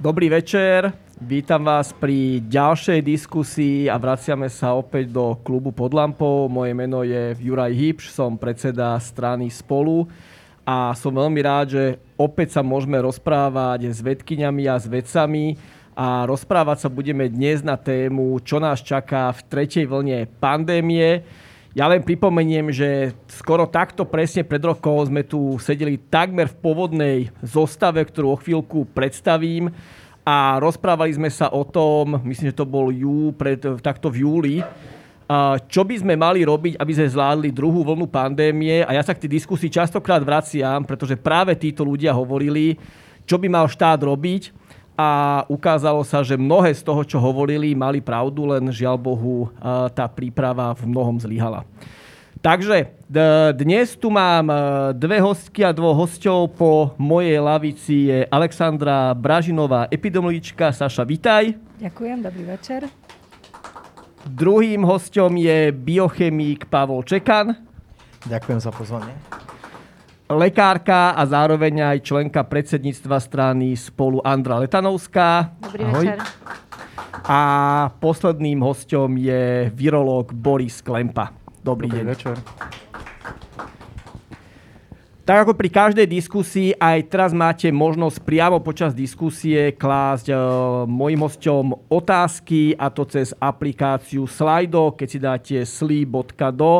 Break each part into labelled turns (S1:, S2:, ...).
S1: Dobrý večer, vítam vás pri ďalšej diskusii a vraciame sa opäť do klubu pod lampou. Moje meno je Juraj Hipš, som predseda strany Spolu a som veľmi rád, že opäť sa môžeme rozprávať s vedkyňami a s vedcami a rozprávať sa budeme dnes na tému, čo nás čaká v tretej vlne pandémie. Ja len pripomeniem, že skoro takto presne pred rokom sme tu sedeli takmer v povodnej zostave, ktorú o chvíľku predstavím a rozprávali sme sa o tom, myslím, že to bol jú, pred, takto v júli, čo by sme mali robiť, aby sme zvládli druhú vlnu pandémie. A ja sa k tej diskusii častokrát vraciam, pretože práve títo ľudia hovorili, čo by mal štát robiť a ukázalo sa, že mnohé z toho, čo hovorili, mali pravdu, len žiaľ Bohu tá príprava v mnohom zlyhala. Takže dnes tu mám dve hostky a dvoch hostov. Po mojej lavici je Alexandra Bražinová, epidemiologička. Saša, vitaj.
S2: Ďakujem, dobrý večer.
S1: Druhým hostom je biochemík Pavol Čekan.
S3: Ďakujem za pozvanie
S1: lekárka a zároveň aj členka predsedníctva strany spolu Andra Letanovská.
S2: Dobrý Ahoj. večer.
S1: A posledným hostom je virológ Boris Klempa. Dobrý,
S3: Dobrý
S1: deň.
S3: večer.
S1: Tak ako pri každej diskusii, aj teraz máte možnosť priamo počas diskusie klásť e, mojim hosťom otázky a to cez aplikáciu Slido, keď si dáte sli.do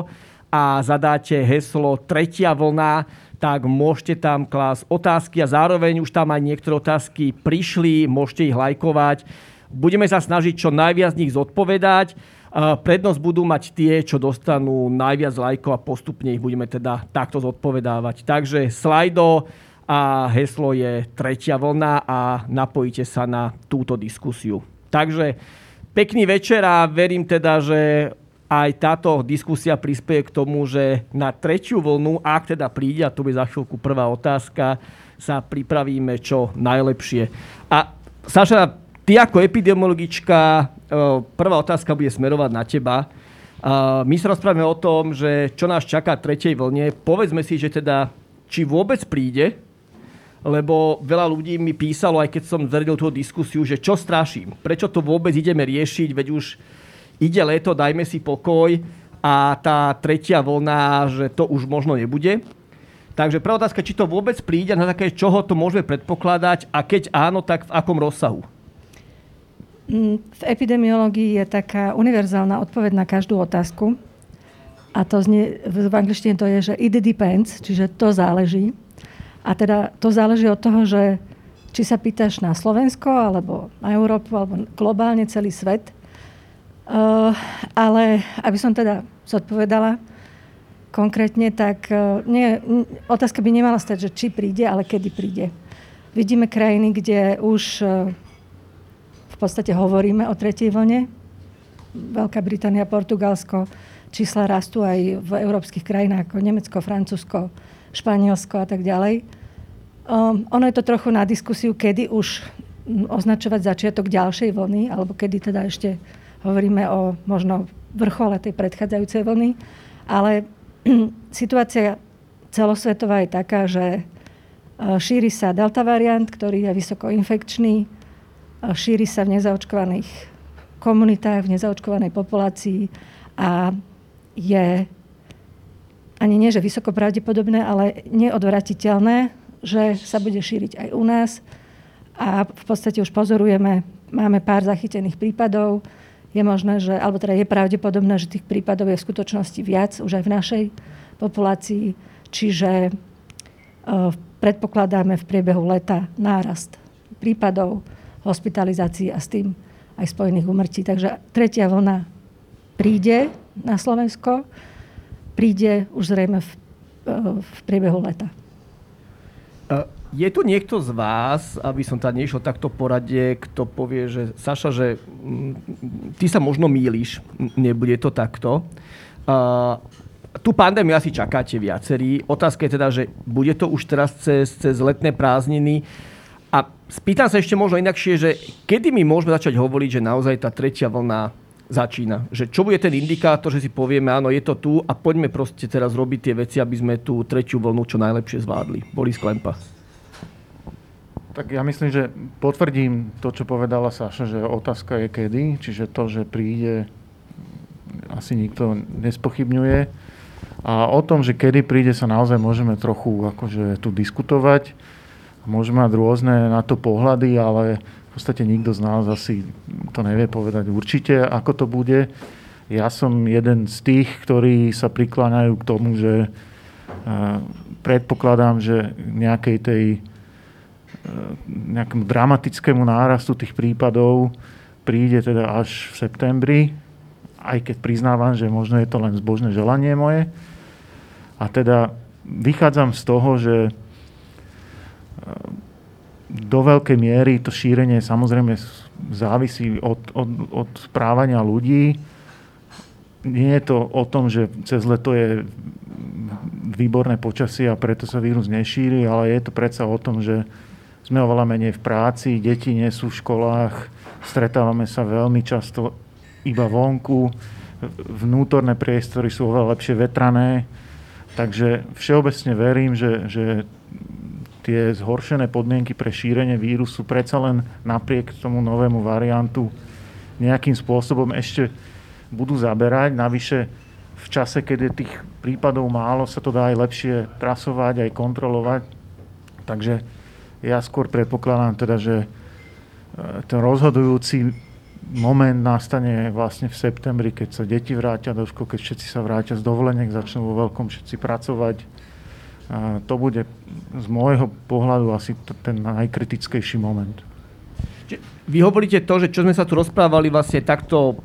S1: a zadáte heslo tretia vlna, tak môžete tam klásť otázky a zároveň už tam aj niektoré otázky prišli, môžete ich lajkovať. Budeme sa snažiť čo najviac z nich zodpovedať. Prednosť budú mať tie, čo dostanú najviac lajkov a postupne ich budeme teda takto zodpovedávať. Takže slajdo a heslo je tretia vlna a napojíte sa na túto diskusiu. Takže pekný večer a verím teda, že aj táto diskusia prispieje k tomu, že na tretiu vlnu, ak teda príde, a to bude za chvíľku prvá otázka, sa pripravíme čo najlepšie. A Saša, ty ako epidemiologička, e, prvá otázka bude smerovať na teba. E, my sa rozprávame o tom, že čo nás čaká tretej vlne. Povedzme si, že teda, či vôbec príde, lebo veľa ľudí mi písalo, aj keď som zvedel tú diskusiu, že čo straším, prečo to vôbec ideme riešiť, veď už ide leto, dajme si pokoj a tá tretia vlna, že to už možno nebude. Takže prvá otázka, či to vôbec príde, na také čoho to môžeme predpokladať a keď áno, tak v akom rozsahu?
S2: Mm, v epidemiológii je taká univerzálna odpoveď na každú otázku. A to znie, v angličtine to je, že it depends, čiže to záleží. A teda to záleží od toho, že či sa pýtaš na Slovensko, alebo na Európu, alebo globálne celý svet – Uh, ale aby som teda zodpovedala konkrétne, tak uh, nie, otázka by nemala stať, že či príde, ale kedy príde. Vidíme krajiny, kde už uh, v podstate hovoríme o tretej vlne. Veľká Británia, Portugalsko, čísla rastú aj v európskych krajinách ako Nemecko, Francúzsko, Španielsko a tak ďalej. Um, ono je to trochu na diskusiu, kedy už označovať začiatok ďalšej vlny, alebo kedy teda ešte hovoríme o možno vrchole tej predchádzajúcej vlny, ale situácia celosvetová je taká, že e, šíri sa delta variant, ktorý je vysoko infekčný, e, šíri sa v nezaočkovaných komunitách, v nezaočkovanej populácii a je ani nie, že vysoko pravdepodobné, ale neodvratiteľné, že sa bude šíriť aj u nás. A v podstate už pozorujeme, máme pár zachytených prípadov, je možné, že, alebo teda je pravdepodobné, že tých prípadov je v skutočnosti viac už aj v našej populácii. Čiže uh, predpokladáme v priebehu leta nárast prípadov, hospitalizácií a s tým aj spojených umrtí. Takže tretia vlna príde na Slovensko, príde už zrejme v, uh, v priebehu leta.
S1: Je tu niekto z vás, aby som tam nešiel takto poradie, kto povie, že Saša, že mm, ty sa možno míliš, nebude to takto. Uh, tú pandémiu asi čakáte viacerí. Otázka je teda, že bude to už teraz cez, cez letné prázdniny. A spýtam sa ešte možno inakšie, že kedy my môžeme začať hovoriť, že naozaj tá tretia vlna začína. Že čo bude ten indikátor, že si povieme, áno, je to tu a poďme proste teraz robiť tie veci, aby sme tú tretiu vlnu čo najlepšie zvládli. Boris Klempa.
S4: Tak ja myslím, že potvrdím to, čo povedala Saša, že otázka je kedy, čiže to, že príde, asi nikto nespochybňuje. A o tom, že kedy príde, sa naozaj môžeme trochu akože tu diskutovať. Môžeme mať rôzne na to pohľady, ale v podstate nikto z nás asi to nevie povedať určite, ako to bude. Ja som jeden z tých, ktorí sa prikláňajú k tomu, že predpokladám, že nejakej tej nejakému dramatickému nárastu tých prípadov príde teda až v septembri, aj keď priznávam, že možno je to len zbožné želanie moje. A teda vychádzam z toho, že do veľkej miery to šírenie samozrejme závisí od, od, od správania ľudí. Nie je to o tom, že cez leto je výborné počasie a preto sa vírus nešíri, ale je to predsa o tom, že sme oveľa menej v práci, deti nie sú v školách, stretávame sa veľmi často iba vonku, vnútorné priestory sú oveľa lepšie vetrané, takže všeobecne verím, že, že tie zhoršené podmienky pre šírenie vírusu predsa len napriek tomu novému variantu nejakým spôsobom ešte budú zaberať. Navyše v čase, keď je tých prípadov málo, sa to dá aj lepšie trasovať, aj kontrolovať. Takže ja skôr predpokladám teda, že e, ten rozhodujúci moment nastane vlastne v septembri, keď sa deti vrátia do školy, keď všetci sa vrátia z dovoleniek, začnú vo veľkom všetci pracovať to bude z môjho pohľadu asi ten najkritickejší moment.
S1: Vy hovoríte to, že čo sme sa tu rozprávali vlastne takto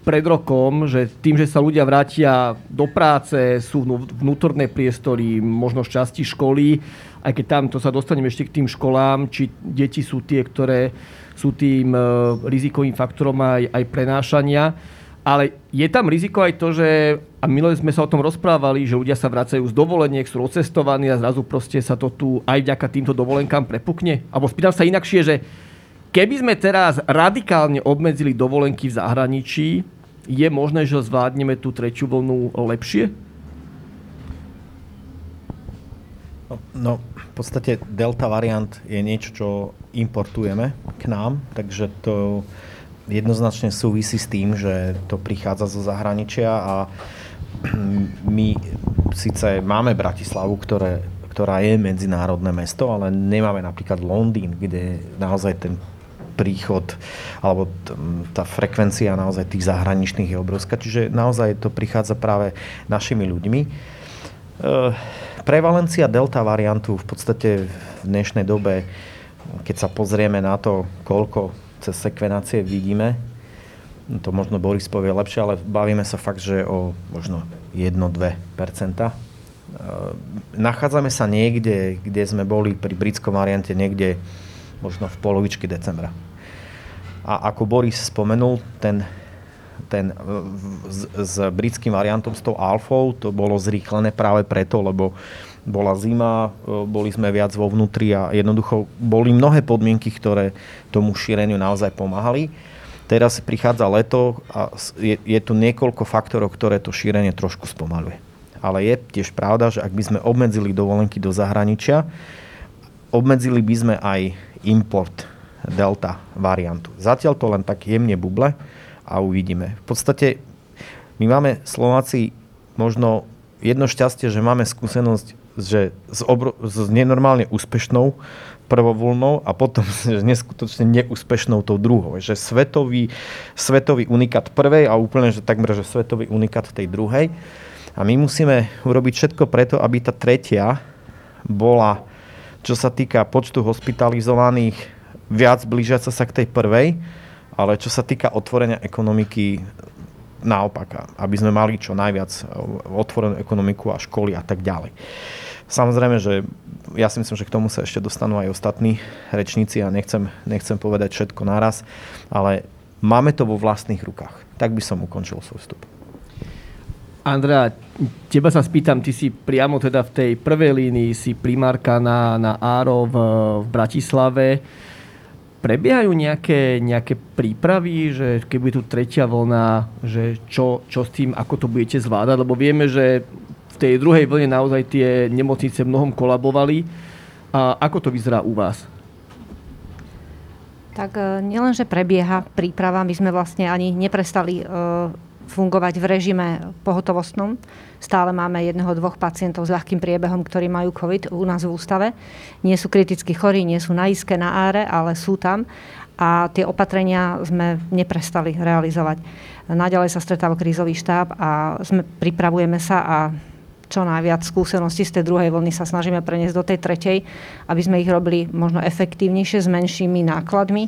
S1: pred rokom, že tým, že sa ľudia vrátia do práce, sú vnútorné priestory, možno z časti školy, aj keď tam to sa dostaneme ešte k tým školám, či deti sú tie, ktoré sú tým e, rizikovým faktorom aj, aj prenášania ale je tam riziko aj to, že, a minule sme sa o tom rozprávali, že ľudia sa vracajú z dovoleniek, sú odcestovaní a zrazu proste sa to tu aj vďaka týmto dovolenkám prepukne? Alebo spýtam sa inakšie, že keby sme teraz radikálne obmedzili dovolenky v zahraničí, je možné, že zvládneme tú tretiu vlnu lepšie?
S3: No, no, v podstate delta variant je niečo, čo importujeme k nám, takže to jednoznačne súvisí s tým, že to prichádza zo zahraničia a my síce máme Bratislavu, ktoré, ktorá je medzinárodné mesto, ale nemáme napríklad Londýn, kde naozaj ten príchod alebo tá frekvencia naozaj tých zahraničných je obrovská. Čiže naozaj to prichádza práve našimi ľuďmi. E, prevalencia delta variantu v podstate v dnešnej dobe, keď sa pozrieme na to, koľko cez sekvenácie vidíme. To možno Boris povie lepšie, ale bavíme sa fakt, že o možno 1-2%. Nachádzame sa niekde, kde sme boli pri britskom variante, niekde možno v polovičke decembra. A ako Boris spomenul, ten, ten s, s britským variantom, s tou alfou, to bolo zrýchlené práve preto, lebo bola zima, e, boli sme viac vo vnútri a jednoducho boli mnohé podmienky, ktoré tomu šíreniu naozaj pomáhali. Teraz prichádza leto a je, je tu niekoľko faktorov, ktoré to šírenie trošku spomaluje. Ale je tiež pravda, že ak by sme obmedzili dovolenky do zahraničia, obmedzili by sme aj import delta variantu. Zatiaľ to len tak jemne buble a uvidíme. V podstate my máme Slováci možno jedno šťastie, že máme skúsenosť že s, obro, s nenormálne úspešnou prvou vlnou a potom s neskutočne neúspešnou tou druhou. Že svetový, svetový unikát prvej a úplne, že takmer, že svetový unikát tej druhej. A my musíme urobiť všetko preto, aby tá tretia bola, čo sa týka počtu hospitalizovaných, viac blížiaca sa k tej prvej, ale čo sa týka otvorenia ekonomiky, naopak, aby sme mali čo najviac otvorenú ekonomiku a školy a tak ďalej. Samozrejme, že ja si myslím, že k tomu sa ešte dostanú aj ostatní rečníci a nechcem, nechcem povedať všetko naraz, ale máme to vo vlastných rukách. Tak by som ukončil svoj vstup.
S1: Andrea, teba sa spýtam, ty si priamo teda v tej prvej línii, si primárka na, na Áro v, v Bratislave. Prebiehajú nejaké, nejaké prípravy, že keď bude tu tretia vlna, že čo, čo s tým, ako to budete zvládať? Lebo vieme, že tej druhej vlne naozaj tie nemocnice mnohom kolabovali. A ako to vyzerá u vás?
S5: Tak e, nielenže prebieha príprava, my sme vlastne ani neprestali e, fungovať v režime pohotovostnom. Stále máme jedného, dvoch pacientov s ľahkým priebehom, ktorí majú COVID u nás v ústave. Nie sú kriticky chorí, nie sú na iske, na áre, ale sú tam a tie opatrenia sme neprestali realizovať. Naďalej sa stretáva krízový štáb a sme, pripravujeme sa a čo najviac skúseností z tej druhej vlny sa snažíme preniesť do tej tretej, aby sme ich robili možno efektívnejšie, s menšími nákladmi,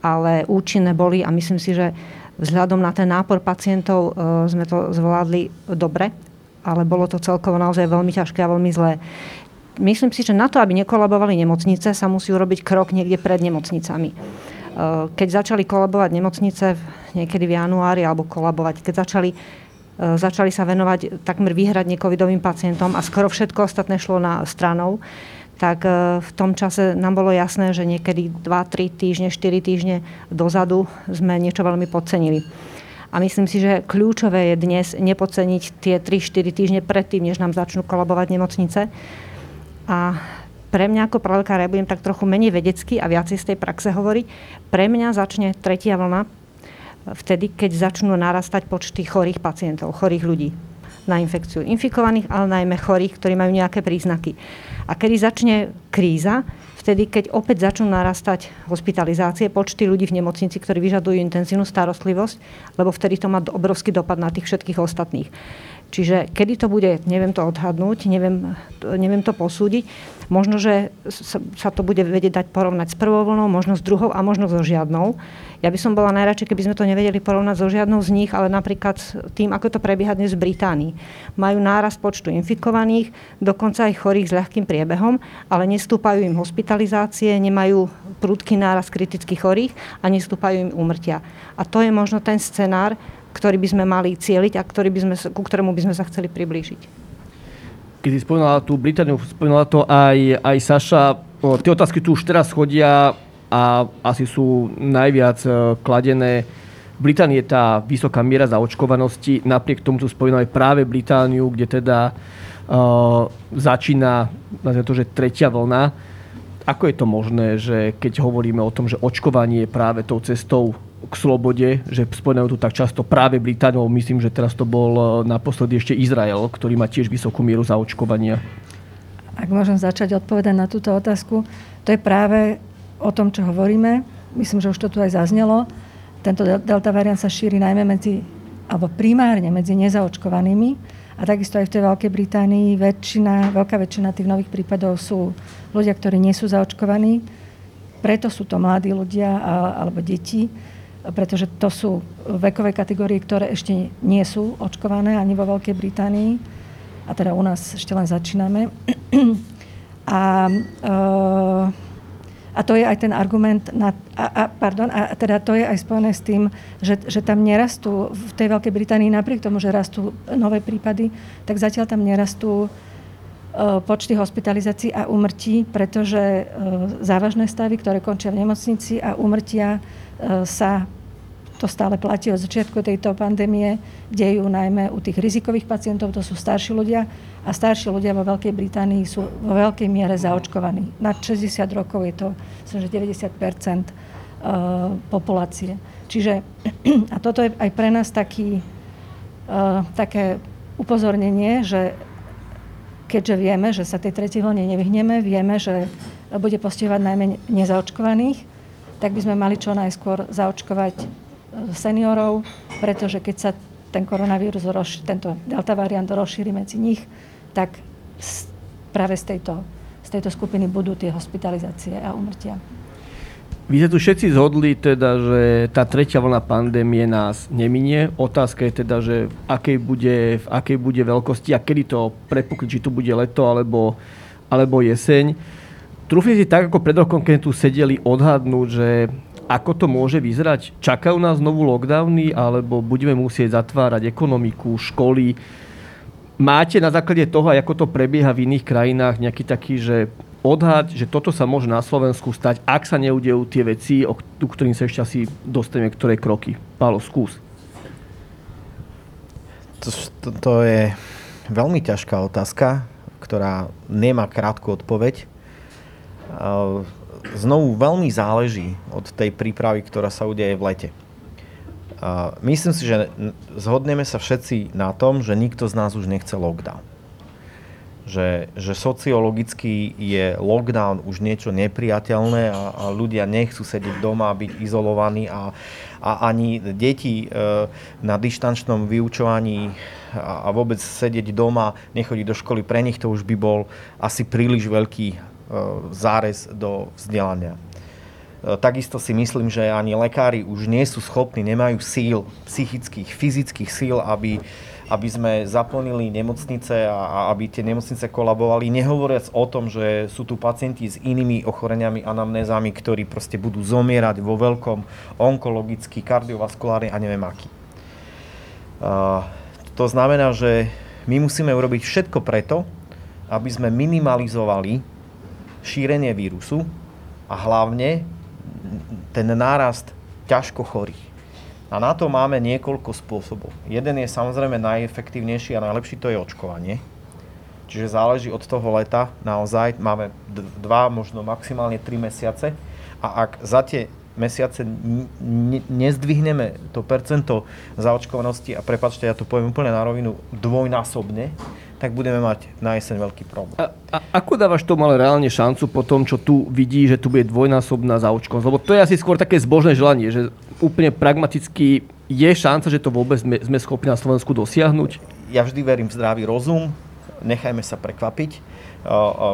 S5: ale účinné boli a myslím si, že vzhľadom na ten nápor pacientov e, sme to zvládli dobre, ale bolo to celkovo naozaj veľmi ťažké a veľmi zlé. Myslím si, že na to, aby nekolabovali nemocnice, sa musí urobiť krok niekde pred nemocnicami. E, keď začali kolabovať nemocnice niekedy v januári, alebo kolabovať, keď začali E, začali sa venovať takmer výhradne covidovým pacientom a skoro všetko ostatné šlo na stranou, tak e, v tom čase nám bolo jasné, že niekedy 2-3 týždne, 4 týždne dozadu sme niečo veľmi podcenili. A myslím si, že kľúčové je dnes nepodceniť tie 3-4 týždne predtým, než nám začnú kolabovať nemocnice. A pre mňa ako pravekára, ja budem tak trochu menej vedecky a viacej z tej praxe hovoriť, pre mňa začne tretia vlna vtedy, keď začnú narastať počty chorých pacientov, chorých ľudí na infekciu. Infikovaných, ale najmä chorých, ktorí majú nejaké príznaky. A kedy začne kríza, vtedy, keď opäť začnú narastať hospitalizácie, počty ľudí v nemocnici, ktorí vyžadujú intenzívnu starostlivosť, lebo vtedy to má obrovský dopad na tých všetkých ostatných. Čiže kedy to bude, neviem to odhadnúť, neviem, neviem to posúdiť. Možno, že sa to bude vedieť dať porovnať s prvou vlnou, možno s druhou a možno so žiadnou. Ja by som bola najradšej, keby sme to nevedeli porovnať so žiadnou z nich, ale napríklad tým, ako to prebieha dnes v Británii. Majú náraz počtu infikovaných, dokonca aj chorých s ľahkým priebehom, ale nestúpajú im hospitalizácie, nemajú prudký náraz kritických chorých a nestúpajú im úmrtia. A to je možno ten scenár, ktorý by sme mali cieliť a ktorý by sme, ku ktorému by sme sa chceli priblížiť.
S1: Keď si spomínala tú Britániu, spomínala to aj, aj Saša, tie otázky tu už teraz chodia a asi sú najviac e, kladené. V Británii je tá vysoká miera zaočkovanosti, napriek tomu tu spomínali práve Britániu, kde teda uh, začína to, že tretia vlna. Ako je to možné, že keď hovoríme o tom, že očkovanie je práve tou cestou k slobode, že spomínajú tu tak často práve Britániou, myslím, že teraz to bol e, naposledy ešte Izrael, ktorý má tiež vysokú mieru zaočkovania.
S2: Ak môžem začať odpovedať na túto otázku, to je práve o tom, čo hovoríme. Myslím, že už to tu aj zaznelo. Tento delta variant sa šíri najmä medzi, alebo primárne medzi nezaočkovanými a takisto aj v tej Veľkej Británii väčšina, veľká väčšina tých nových prípadov sú ľudia, ktorí nie sú zaočkovaní. Preto sú to mladí ľudia alebo deti pretože to sú vekové kategórie, ktoré ešte nie sú očkované ani vo Veľkej Británii. A teda u nás ešte len začíname. A, eh, a to je aj ten argument, na, a, a, pardon, a teda to je aj spojené s tým, že, že tam nerastú, v tej Veľkej Británii napriek tomu, že rastú nové prípady, tak zatiaľ tam nerastú eh, počty hospitalizácií a úmrtí, pretože eh, závažné stavy, ktoré končia v nemocnici a úmrtia sa to stále platí od začiatku tejto pandémie, dejú najmä u tých rizikových pacientov, to sú starší ľudia a starší ľudia vo Veľkej Británii sú vo veľkej miere zaočkovaní. Nad 60 rokov je to myslím, že 90 e, populácie. Čiže a toto je aj pre nás taký, e, také upozornenie, že keďže vieme, že sa tej tretej vlne nevyhneme, vieme, že bude postihovať najmä nezaočkovaných, tak by sme mali čo najskôr zaočkovať seniorov, pretože keď sa ten koronavírus, tento delta variant rozšíri medzi nich, tak práve z tejto, z tejto skupiny budú tie hospitalizácie a umrtia.
S1: Vy ste tu všetci zhodli, teda, že tá tretia vlna pandémie nás neminie. Otázka je teda, že v akej bude, v akej bude veľkosti a kedy to prepukne, či to bude leto alebo, alebo jeseň. Trúfli si tak, ako pred rokom, keď tu sedeli, odhadnúť, že ako to môže vyzerať? Čakajú nás znovu lockdowny, alebo budeme musieť zatvárať ekonomiku, školy? Máte na základe toho, ako to prebieha v iných krajinách, nejaký taký, že odhad, že toto sa môže na Slovensku stať, ak sa neudejú tie veci, o ktorým sa ešte asi dostaneme, ktoré kroky. Pálo, skús.
S3: To, to, to je veľmi ťažká otázka, ktorá nemá krátku odpoveď znovu veľmi záleží od tej prípravy, ktorá sa udeje v lete. Myslím si, že zhodneme sa všetci na tom, že nikto z nás už nechce lockdown. Že, že sociologicky je lockdown už niečo nepriateľné a, a ľudia nechcú sedieť doma, byť izolovaní a, a ani deti e, na dištančnom vyučovaní a, a vôbec sedieť doma, nechodiť do školy, pre nich to už by bol asi príliš veľký e, zárez do vzdelania. E, takisto si myslím, že ani lekári už nie sú schopní, nemajú síl, psychických, fyzických síl, aby, aby sme zaplnili nemocnice a, a aby tie nemocnice kolabovali. Nehovoriac o tom, že sú tu pacienti s inými ochoreniami, anamnézami, ktorí proste budú zomierať vo veľkom onkologický, kardiovaskulárny a neviem aký. Uh, to znamená, že my musíme urobiť všetko preto, aby sme minimalizovali šírenie vírusu a hlavne ten nárast ťažko chorých. A na to máme niekoľko spôsobov. Jeden je samozrejme najefektívnejší a najlepší, to je očkovanie. Čiže záleží od toho leta, naozaj máme dva, možno maximálne tri mesiace. A ak za tie mesiace nezdvihneme to percento zaočkovanosti, a prepačte, ja to poviem úplne na rovinu, dvojnásobne, tak budeme mať na jeseň veľký problém.
S1: A, a ako dávaš tomu ale reálne šancu po tom, čo tu vidí, že tu bude dvojnásobná zaočkovanosť? Lebo to je asi skôr také zbožné želanie, že úplne pragmaticky je šanca, že to vôbec sme, sme schopní na Slovensku dosiahnuť?
S3: Ja vždy verím v zdravý rozum, nechajme sa prekvapiť.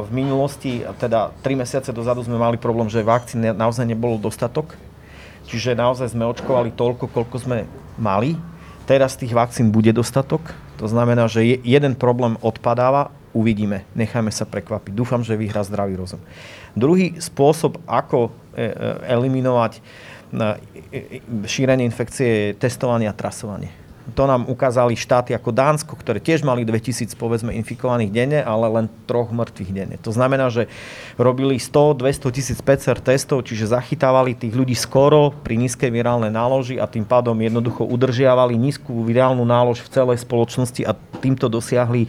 S3: V minulosti, teda 3 mesiace dozadu sme mali problém, že vakcín naozaj nebolo dostatok. Čiže naozaj sme očkovali toľko, koľko sme mali. Teraz tých vakcín bude dostatok to znamená, že jeden problém odpadáva, uvidíme, nechajme sa prekvapiť. Dúfam, že vyhrá zdravý rozum. Druhý spôsob, ako e, e, eliminovať e, šírenie infekcie je testovanie a trasovanie. To nám ukázali štáty ako Dánsko, ktoré tiež mali 2000 povedzme infikovaných denne, ale len troch mŕtvych denne. To znamená, že robili 100-200 tisíc PCR testov, čiže zachytávali tých ľudí skoro pri nízkej virálnej náloži a tým pádom jednoducho udržiavali nízku virálnu nálož v celej spoločnosti a týmto dosiahli e,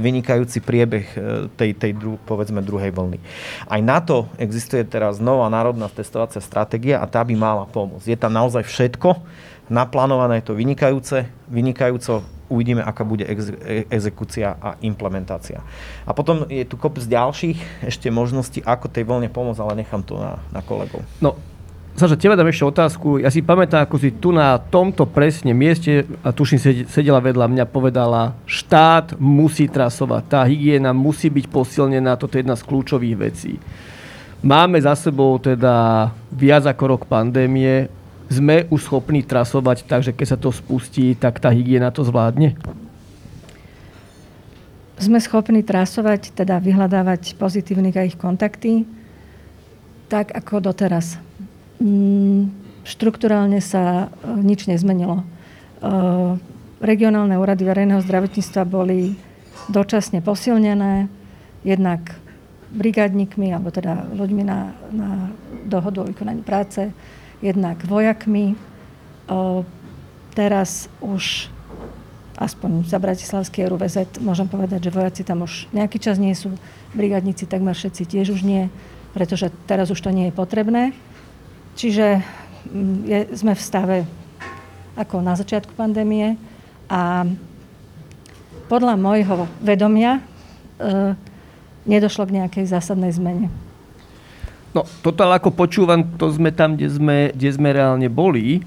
S3: vynikajúci priebeh e, tej, tej dru, povedzme druhej vlny. Aj na to existuje teraz nová národná testovacia stratégia a tá by mala pomôcť. Je tam naozaj všetko, naplánované je to vynikajúce, vynikajúco, uvidíme, aká bude ex- e, exekúcia a implementácia. A potom je tu kopec ďalších ešte možností, ako tej voľne pomôcť, ale nechám to na, na kolegov.
S1: No, Saša, teba dám ešte otázku. Ja si pamätám, ako si tu na tomto presne mieste, a tuším, sedela vedľa mňa, povedala, štát musí trasovať, tá hygiena musí byť posilnená, toto je jedna z kľúčových vecí. Máme za sebou teda viac ako rok pandémie sme už schopní trasovať tak, že keď sa to spustí, tak tá hygiena to zvládne?
S2: Sme schopní trasovať, teda vyhľadávať pozitívnych a ich kontakty, tak ako doteraz. Mm, štruktúrálne sa e, nič nezmenilo. E, regionálne úrady verejného zdravotníctva boli dočasne posilnené, jednak brigádnikmi, alebo teda ľuďmi na, na dohodu o vykonaní práce, jednak vojakmi. Teraz už aspoň za Bratislavský RUVZ môžem povedať, že vojaci tam už nejaký čas nie sú, brigadníci takmer všetci tiež už nie, pretože teraz už to nie je potrebné. Čiže mm, je, sme v stave ako na začiatku pandémie a podľa môjho vedomia e, nedošlo k nejakej zásadnej zmene.
S1: No, toto ale ako počúvam, to sme tam, kde sme, kde sme reálne boli.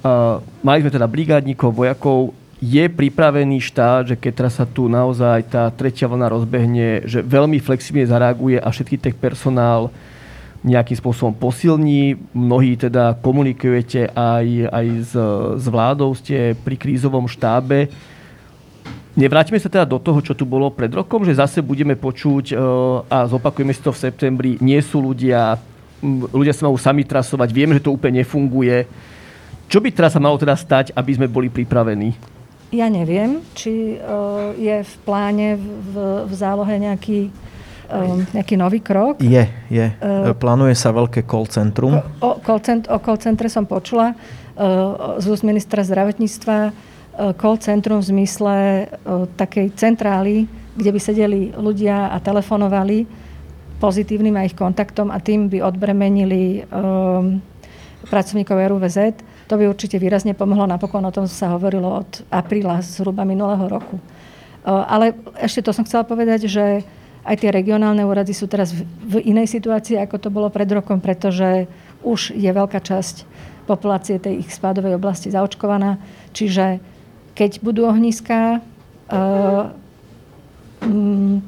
S1: Uh, mali sme teda brigádnikov, vojakov. Je pripravený štát, že keď teraz sa tu naozaj tá tretia vlna rozbehne, že veľmi flexibilne zareaguje a všetky tech personál nejakým spôsobom posilní. Mnohí teda komunikujete aj, aj s, s vládou, ste pri krízovom štábe. Nevrátime sa teda do toho, čo tu bolo pred rokom, že zase budeme počuť e, a zopakujeme si to v septembri, nie sú ľudia, ľudia sa majú sami trasovať, vieme, že to úplne nefunguje. Čo by teraz sa malo teda stať, aby sme boli pripravení?
S2: Ja neviem, či uh, je v pláne v, v zálohe nejaký, um, nejaký nový krok.
S3: Je, je. Uh, Plánuje sa veľké call centrum.
S2: O, o, call, cent, o call centre som počula uh, z úst ministra zdravotníctva E, call centrum v zmysle e, takej centrály, kde by sedeli ľudia a telefonovali pozitívnym a ich kontaktom a tým by odbremenili um, pracovníkov RUVZ. To by určite výrazne pomohlo. Napokon o tom sa hovorilo od apríla zhruba minulého roku. Uh, ale ešte to som chcela povedať, že aj tie regionálne úrady sú teraz v, v inej situácii, ako to bolo pred rokom, pretože už je veľká časť populácie tej ich spádovej oblasti zaočkovaná. Čiže keď budú ohniská, uh,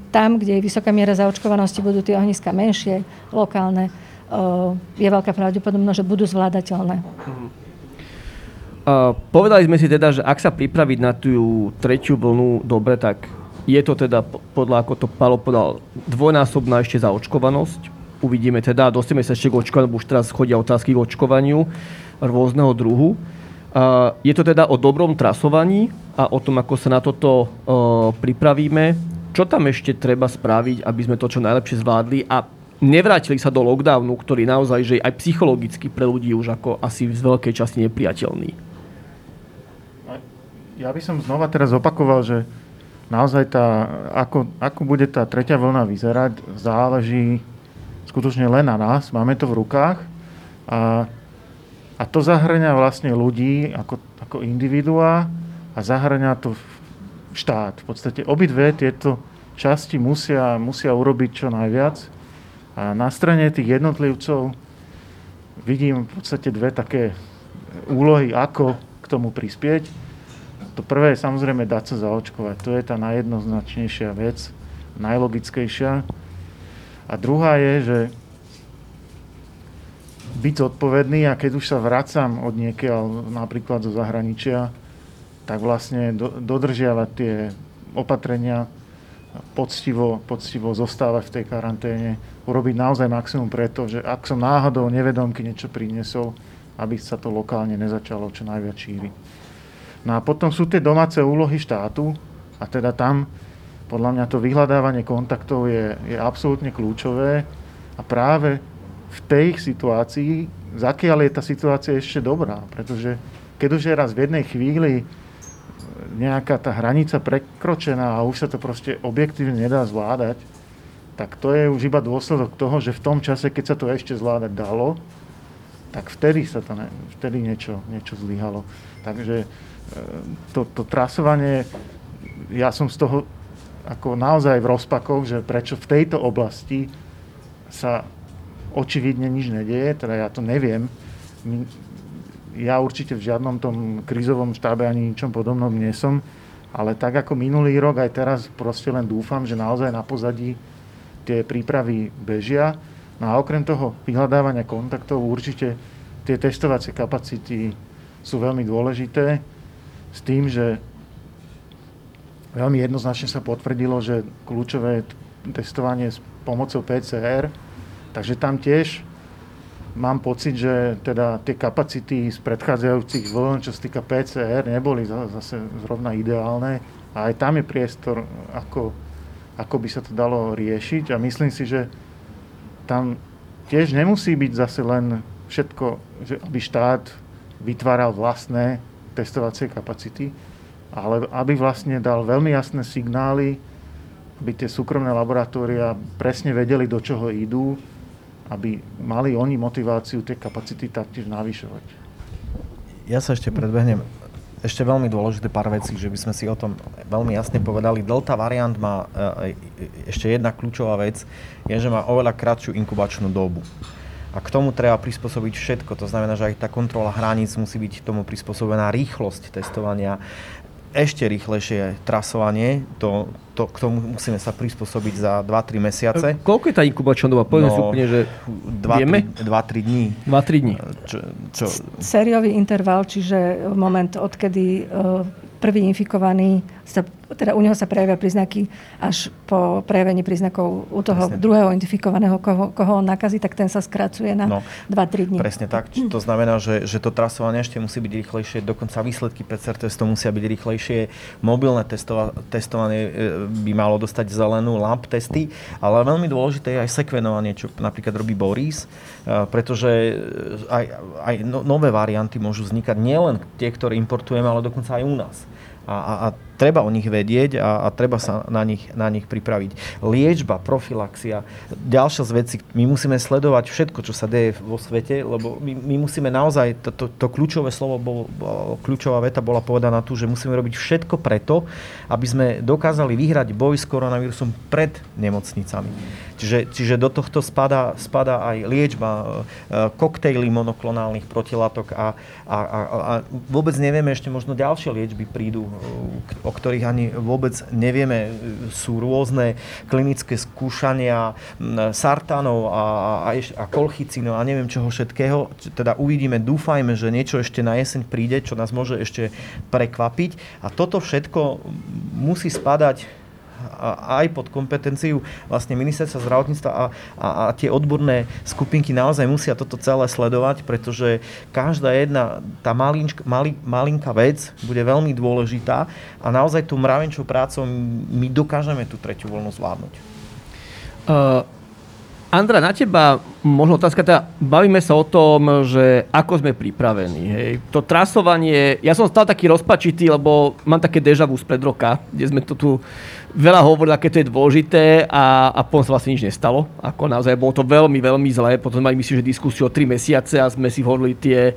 S2: tam, kde je vysoká miera zaočkovanosti, budú tie ohniska menšie, lokálne, je veľká pravdepodobnosť, že budú zvládateľné.
S1: Uh, povedali sme si teda, že ak sa pripraviť na tú tretiu vlnu dobre, tak je to teda, podľa ako to Palo podal, dvojnásobná ešte zaočkovanosť. Uvidíme teda, dostaneme sa ešte k očkovaniu, už teraz chodia otázky k očkovaniu rôzneho druhu. Uh, je to teda o dobrom trasovaní a o tom, ako sa na toto uh, pripravíme. Čo tam ešte treba spraviť, aby sme to čo najlepšie zvládli a nevrátili sa do lockdownu, ktorý naozaj že aj psychologicky pre ľudí už ako asi z veľkej časti nepriateľný.
S4: Ja by som znova teraz opakoval, že naozaj tá, ako, ako bude tá tretia vlna vyzerať, záleží skutočne len na nás. Máme to v rukách a, a to zahrania vlastne ľudí ako, ako individuá a zahrania to štát. V podstate obidve tieto časti musia, musia urobiť čo najviac. A na strane tých jednotlivcov vidím v podstate dve také úlohy, ako k tomu prispieť. To prvé je samozrejme dať sa zaočkovať. To je tá najjednoznačnejšia vec, najlogickejšia. A druhá je, že byť zodpovedný a keď už sa vracam od niekiaľ, napríklad zo zahraničia, tak vlastne do, dodržiavať tie opatrenia, poctivo, poctivo zostávať v tej karanténe, urobiť naozaj maximum preto, že ak som náhodou nevedomky niečo priniesol, aby sa to lokálne nezačalo čo najviac šíriť. No a potom sú tie domáce úlohy štátu a teda tam podľa mňa to vyhľadávanie kontaktov je, je absolútne kľúčové a práve v tej situácii, zakiaľ je tá situácia ešte dobrá, pretože keď už je raz v jednej chvíli nejaká tá hranica prekročená a už sa to proste objektívne nedá zvládať, tak to je už iba dôsledok toho, že v tom čase, keď sa to ešte zvládať dalo, tak vtedy sa to ne, vtedy niečo, niečo zlyhalo. Takže e, to, to trasovanie, ja som z toho ako naozaj v rozpakoch, že prečo v tejto oblasti sa očividne nič nedieje, teda ja to neviem ja určite v žiadnom tom krízovom štábe ani ničom podobnom nie som, ale tak ako minulý rok, aj teraz proste len dúfam, že naozaj na pozadí tie prípravy bežia. No a okrem toho vyhľadávania kontaktov určite tie testovacie kapacity sú veľmi dôležité s tým, že veľmi jednoznačne sa potvrdilo, že kľúčové testovanie s pomocou PCR, takže tam tiež mám pocit, že teda tie kapacity z predchádzajúcich vln, čo sa týka PCR, neboli zase zrovna ideálne. A aj tam je priestor, ako, ako by sa to dalo riešiť. A myslím si, že tam tiež nemusí byť zase len všetko, že aby štát vytváral vlastné testovacie kapacity, ale aby vlastne dal veľmi jasné signály, aby tie súkromné laboratória presne vedeli, do čoho idú, aby mali oni motiváciu tie kapacity taktiež navyšovať.
S3: Ja sa ešte predbehnem. Ešte veľmi dôležité pár vecí, že by sme si o tom veľmi jasne povedali. Delta variant má e, e, ešte jedna kľúčová vec, je, že má oveľa kratšiu inkubačnú dobu. A k tomu treba prispôsobiť všetko. To znamená, že aj tá kontrola hraníc musí byť tomu prispôsobená rýchlosť testovania, ešte rýchlejšie trasovanie, to, to, k tomu musíme sa prispôsobiť za 2-3 mesiace.
S1: E, koľko je tá inkubačná doba? Povedzme no, si úplne, že 2, vieme?
S3: 2-3 dní.
S1: 2-3 dní.
S2: Čo, čo... Sériový interval, čiže moment, odkedy uh, prvý infikovaný sa teda u neho sa prejavia príznaky až po prejavení príznakov u toho presne. druhého identifikovaného, koho, koho on nakazí, tak ten sa skracuje na no, 2-3 dní.
S3: Presne tak. To znamená, že, že to trasovanie ešte musí byť rýchlejšie, dokonca výsledky PCR testov musia byť rýchlejšie. Mobilné testova, testovanie e, by malo dostať zelenú, lab testy, ale veľmi dôležité je aj sekvenovanie, čo napríklad robí Boris, e, pretože aj, aj no, nové varianty môžu vznikať nielen tie, ktoré importujeme, ale dokonca aj u nás. A, a, a treba o nich vedieť a, a treba sa na nich, na nich pripraviť. Liečba, profilaxia, ďalšia z vecí, my musíme sledovať všetko, čo sa deje vo svete, lebo my, my musíme naozaj, to, to, to kľúčové slovo, bol, kľúčová veta bola povedaná tu, že musíme robiť všetko preto, aby sme dokázali vyhrať boj s koronavírusom pred nemocnicami. Čiže, čiže do tohto spada, spada aj liečba, e, koktejly monoklonálnych protilátok a, a, a, a vôbec nevieme, ešte možno ďalšie liečby prídu, o ktorých ani vôbec nevieme. Sú rôzne klinické skúšania sartánov a, a, a kolchicinov a neviem čoho všetkého. Teda uvidíme, dúfajme, že niečo ešte na jeseň príde, čo nás môže ešte prekvapiť. A toto všetko musí spadať aj pod kompetenciu vlastne ministerstva zdravotníctva a, a, a tie odborné skupinky naozaj musia toto celé sledovať, pretože každá jedna tá malinčka, mali, malinká vec bude veľmi dôležitá a naozaj tú mravenčou prácou my dokážeme tú tretiu voľnu zvládnuť.
S1: Uh, Andra, na teba možno otázka, teda bavíme sa o tom, že ako sme pripravení. Hej. To trasovanie, ja som stal taký rozpačitý, lebo mám také deja vu spred roka, kde sme to tu veľa hovorili, aké to je dôležité a, a potom sa vlastne nič nestalo. Ako naozaj bolo to veľmi, veľmi zlé. Potom sme mali myslím, že diskusiu o 3 mesiace a sme si hovorili tie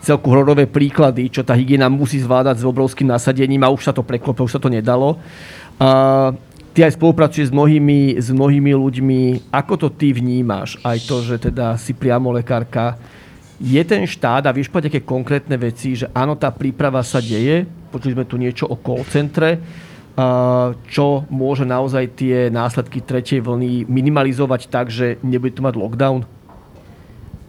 S1: celku hororové príklady, čo tá hygiena musí zvládať s obrovským nasadením a už sa to preklope, už sa to nedalo. Uh, ty aj spolupracuješ s mnohými, s mnohými ľuďmi. Ako to ty vnímaš? Aj to, že teda si priamo lekárka. Je ten štát, a vieš povedať aké konkrétne veci, že áno, tá príprava sa deje, počuli sme tu niečo o call centre, čo môže naozaj tie následky tretej vlny minimalizovať tak, že nebude tu mať lockdown?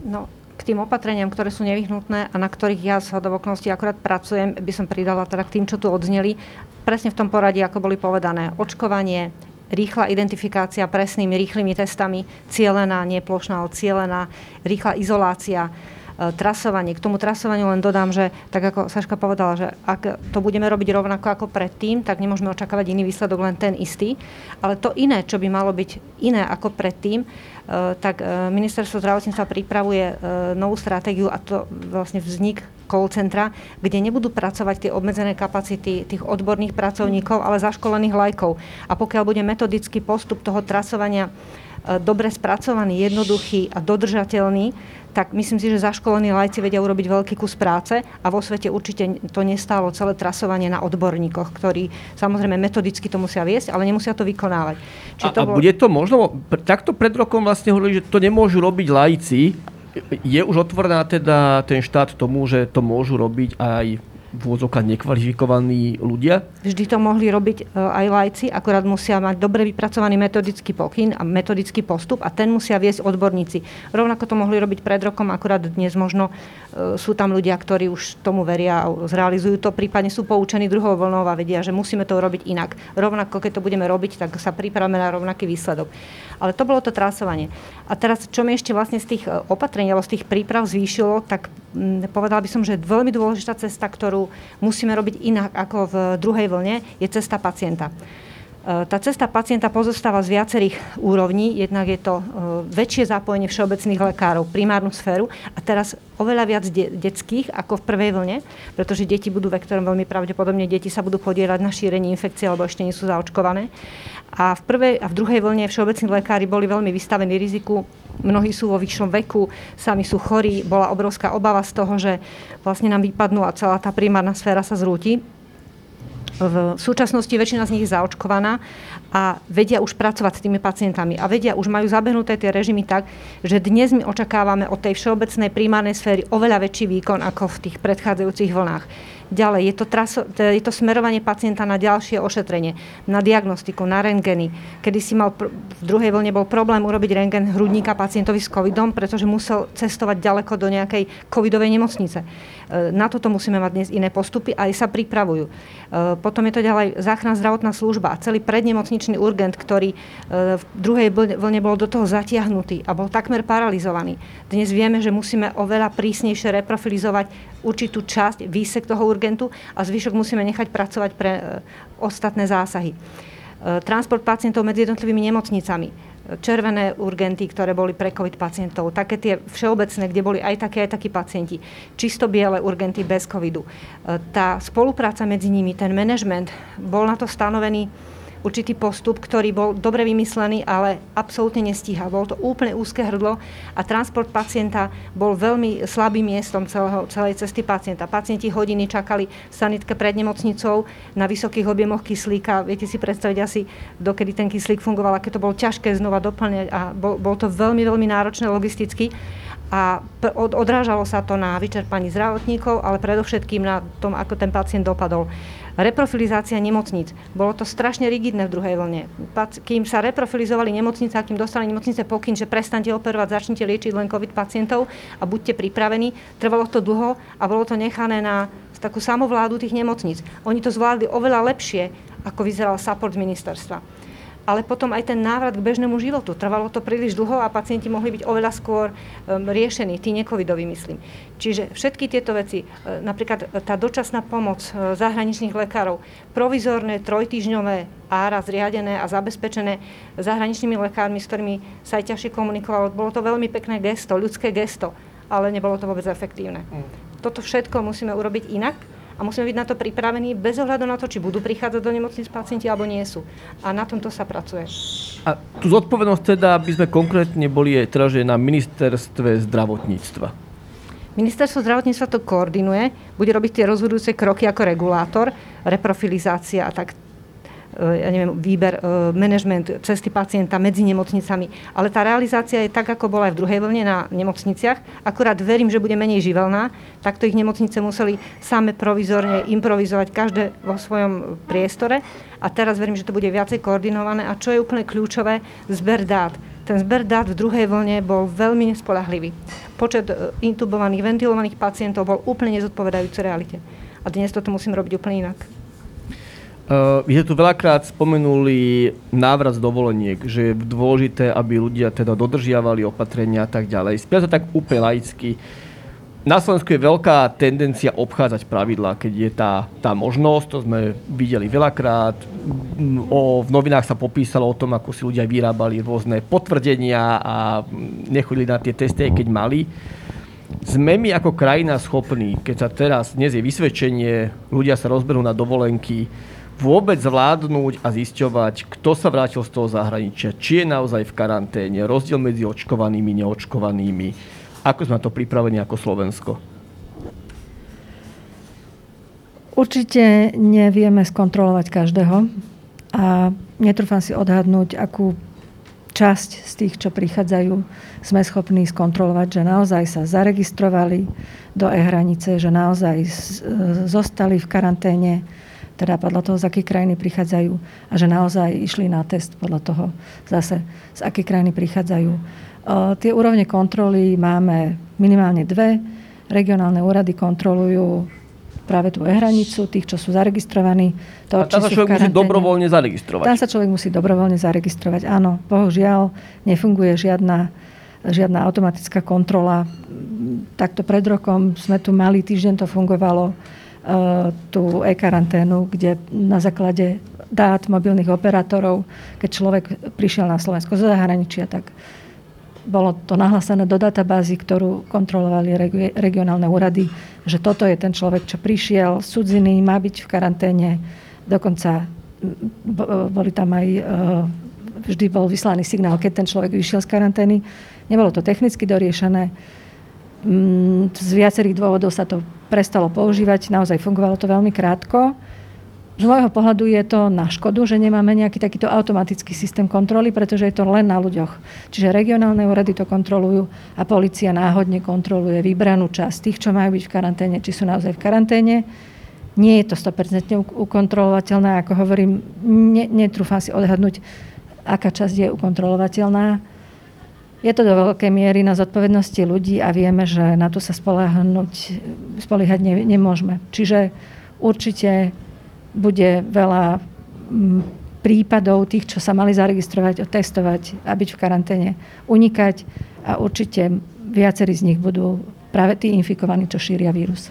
S5: No, k tým opatreniam, ktoré sú nevyhnutné a na ktorých ja z hodovoknosti akorát pracujem, by som pridala teda k tým, čo tu odzneli presne v tom poradí, ako boli povedané. Očkovanie, rýchla identifikácia presnými, rýchlymi testami, cielená, nie plošná, ale cielená, rýchla izolácia, e, trasovanie. K tomu trasovaniu len dodám, že tak ako Saška povedala, že ak to budeme robiť rovnako ako predtým, tak nemôžeme očakávať iný výsledok, len ten istý. Ale to iné, čo by malo byť iné ako predtým, Eh, tak eh, ministerstvo zdravotníctva pripravuje novú stratégiu a to vlastne vznik call centra, kde nebudú pracovať tie obmedzené kapacity tých odborných pracovníkov, ale zaškolených lajkov. A pokiaľ bude metodický postup toho trasovania dobre spracovaný, jednoduchý a dodržateľný, tak myslím si, že zaškolení lajci vedia urobiť veľký kus práce a vo svete určite to nestálo celé trasovanie na odborníkoch, ktorí samozrejme metodicky to musia viesť, ale nemusia to vykonávať.
S1: Čiže a, to bolo... a bude to možno, takto pred rokom vlastne hovorili, že to nemôžu robiť lajci, je už otvorená teda ten štát tomu, že to môžu robiť aj v úvodzovkách nekvalifikovaní ľudia?
S5: Vždy to mohli robiť e, aj lajci, akorát musia mať dobre vypracovaný metodický pokyn a metodický postup a ten musia viesť odborníci. Rovnako to mohli robiť pred rokom, akorát dnes možno e, sú tam ľudia, ktorí už tomu veria a zrealizujú to, prípadne sú poučení druhou vlnou a vedia, že musíme to robiť inak. Rovnako, keď to budeme robiť, tak sa pripravíme na rovnaký výsledok. Ale to bolo to trasovanie. A teraz, čo mi ešte vlastne z tých e, opatrení alebo z tých príprav zvýšilo, tak povedala by som, že veľmi dôležitá cesta, ktorú musíme robiť inak ako v druhej vlne, je cesta pacienta. E, tá cesta pacienta pozostáva z viacerých úrovní. Jednak je to e, väčšie zapojenie všeobecných lekárov, primárnu sféru a teraz oveľa viac de- detských ako v prvej vlne, pretože deti budú vektorom, veľmi pravdepodobne deti sa budú podielať na šírení infekcie, alebo ešte nie sú zaočkované. A v, prvej, a v druhej vlne všeobecní lekári boli veľmi vystavení riziku. Mnohí sú vo vyššom veku, sami sú chorí. Bola obrovská obava z toho, že vlastne nám vypadnú a celá tá primárna sféra sa zrúti. V súčasnosti väčšina z nich je zaočkovaná a vedia už pracovať s tými pacientami a vedia, už majú zabehnuté tie režimy tak, že dnes my očakávame od tej všeobecnej primárnej sféry oveľa väčší výkon ako v tých predchádzajúcich vlnách. Ďalej, je to, traso, je to smerovanie pacienta na ďalšie ošetrenie, na diagnostiku, na rentgeny. Kedy si mal, v druhej vlne bol problém urobiť rentgen hrudníka pacientovi s covidom, pretože musel cestovať ďaleko do nejakej covidovej nemocnice. E, na toto musíme mať dnes iné postupy a aj sa pripravujú. E, potom je to ďalej záchranná zdravotná služba a celý prednemocničný urgent, ktorý e, v druhej vlne bol do toho zatiahnutý a bol takmer paralizovaný. Dnes vieme, že musíme oveľa prísnejšie reprofilizovať určitú časť, výsek toho urgentu a zvyšok musíme nechať pracovať pre e, ostatné zásahy. E, transport pacientov medzi jednotlivými nemocnicami. červené urgenty, ktoré boli pre COVID pacientov, také tie všeobecné, kde boli aj také, aj takí pacienti, čisto biele urgenty bez COVIDu. E, tá spolupráca medzi nimi, ten manažment, bol na to stanovený určitý postup, ktorý bol dobre vymyslený, ale absolútne nestíhal. Bolo to úplne úzke hrdlo a transport pacienta bol veľmi slabým miestom celého, celej cesty pacienta. Pacienti hodiny čakali v sanitke pred nemocnicou na vysokých objemoch kyslíka. Viete si predstaviť asi, dokedy ten kyslík fungoval, aké to bolo ťažké znova doplňať a bol, bol to veľmi, veľmi náročné logisticky a odrážalo sa to na vyčerpaní zdravotníkov, ale predovšetkým na tom, ako ten pacient dopadol reprofilizácia nemocníc. Bolo to strašne rigidné v druhej vlne. Kým sa reprofilizovali nemocnice a kým dostali nemocnice pokyn, že prestante operovať, začnite liečiť len COVID pacientov a buďte pripravení, trvalo to dlho a bolo to nechané na takú samovládu tých nemocníc. Oni to zvládli oveľa lepšie, ako vyzeral support ministerstva ale potom aj ten návrat k bežnému životu. Trvalo to príliš dlho a pacienti mohli byť oveľa skôr riešení, tí necovidoví myslím. Čiže všetky tieto veci, uh, napríklad tá dočasná pomoc uh, zahraničných lekárov, provizorné trojtýžňové ára zriadené a zabezpečené zahraničnými lekármi, s ktorými sa aj ťažšie komunikovalo. Bolo to veľmi pekné gesto, ľudské gesto, ale nebolo to vôbec efektívne. Mm. Toto všetko musíme urobiť inak a musíme byť na to pripravení bez ohľadu na to, či budú prichádzať do nemocnic pacienti alebo nie sú. A na tomto sa pracuje.
S1: A tu zodpovednosť teda, aby sme konkrétne boli aj teda, že na ministerstve zdravotníctva.
S5: Ministerstvo zdravotníctva to koordinuje, bude robiť tie rozhodujúce kroky ako regulátor, reprofilizácia a tak ja neviem, výber, eh, management cesty pacienta medzi nemocnicami. Ale tá realizácia je tak, ako bola aj v druhej vlne na nemocniciach. Akurát verím, že bude menej živelná. Takto ich nemocnice museli same provizorne improvizovať každé vo svojom priestore. A teraz verím, že to bude viacej koordinované. A čo je úplne kľúčové, zber dát. Ten zber dát v druhej vlne bol veľmi nespolahlivý. Počet eh, intubovaných, ventilovaných pacientov bol úplne nezodpovedajúci realite. A dnes toto musím robiť úplne inak.
S1: Uh, ste tu veľakrát spomenuli návrat z dovoleniek, že je dôležité, aby ľudia teda dodržiavali opatrenia a tak ďalej. Spia sa tak úplne laicky. Na Slovensku je veľká tendencia obchádzať pravidlá, keď je tá, tá možnosť, to sme videli veľakrát. O, v novinách sa popísalo o tom, ako si ľudia vyrábali rôzne potvrdenia a nechodili na tie testy, keď mali. Sme my ako krajina schopní, keď sa teraz, dnes je vysvedčenie, ľudia sa rozberú na dovolenky, vôbec zvládnuť a zisťovať, kto sa vrátil z toho zahraničia, či je naozaj v karanténe, rozdiel medzi očkovanými a neočkovanými. Ako sme na to pripravení ako Slovensko?
S2: Určite nevieme skontrolovať každého a netrúfam si odhadnúť, akú časť z tých, čo prichádzajú, sme schopní skontrolovať, že naozaj sa zaregistrovali do e-hranice, že naozaj zostali v karanténe, teda podľa toho, z aké krajiny prichádzajú a že naozaj išli na test podľa toho zase, z aké krajiny prichádzajú. Tie úrovne kontroly máme minimálne dve. Regionálne úrady kontrolujú práve tú e-hranicu, tých, čo sú zaregistrovaní.
S1: To, a tam sa človek musí dobrovoľne zaregistrovať.
S2: Tam sa človek musí dobrovoľne zaregistrovať, áno. Bohužiaľ, nefunguje žiadna, žiadna automatická kontrola. Takto pred rokom sme tu mali, týždeň to fungovalo tú e-karanténu, kde na základe dát mobilných operátorov, keď človek prišiel na Slovensko zo zahraničia, tak bolo to nahlásené do databázy, ktorú kontrolovali regionálne úrady, že toto je ten človek, čo prišiel cudziny, má byť v karanténe. Dokonca boli tam aj, eh, vždy bol vyslaný signál, keď ten človek vyšiel z karantény. Nebolo to technicky doriešené z viacerých dôvodov sa to prestalo používať, naozaj fungovalo to veľmi krátko. Z môjho pohľadu je to na škodu, že nemáme nejaký takýto automatický systém kontroly, pretože je to len na ľuďoch. Čiže regionálne úrady to kontrolujú a policia náhodne kontroluje vybranú časť tých, čo majú byť v karanténe, či sú naozaj v karanténe. Nie je to 100% ukontrolovateľné, ako hovorím, ne, netrúfam si odhadnúť, aká časť je ukontrolovateľná je to do veľkej miery na zodpovednosti ľudí a vieme, že na to sa spoliehať ne, nemôžeme. Čiže určite bude veľa mm, prípadov tých, čo sa mali zaregistrovať, otestovať a byť v karanténe, unikať a určite viacerí z nich budú práve tí infikovaní, čo šíria vírus.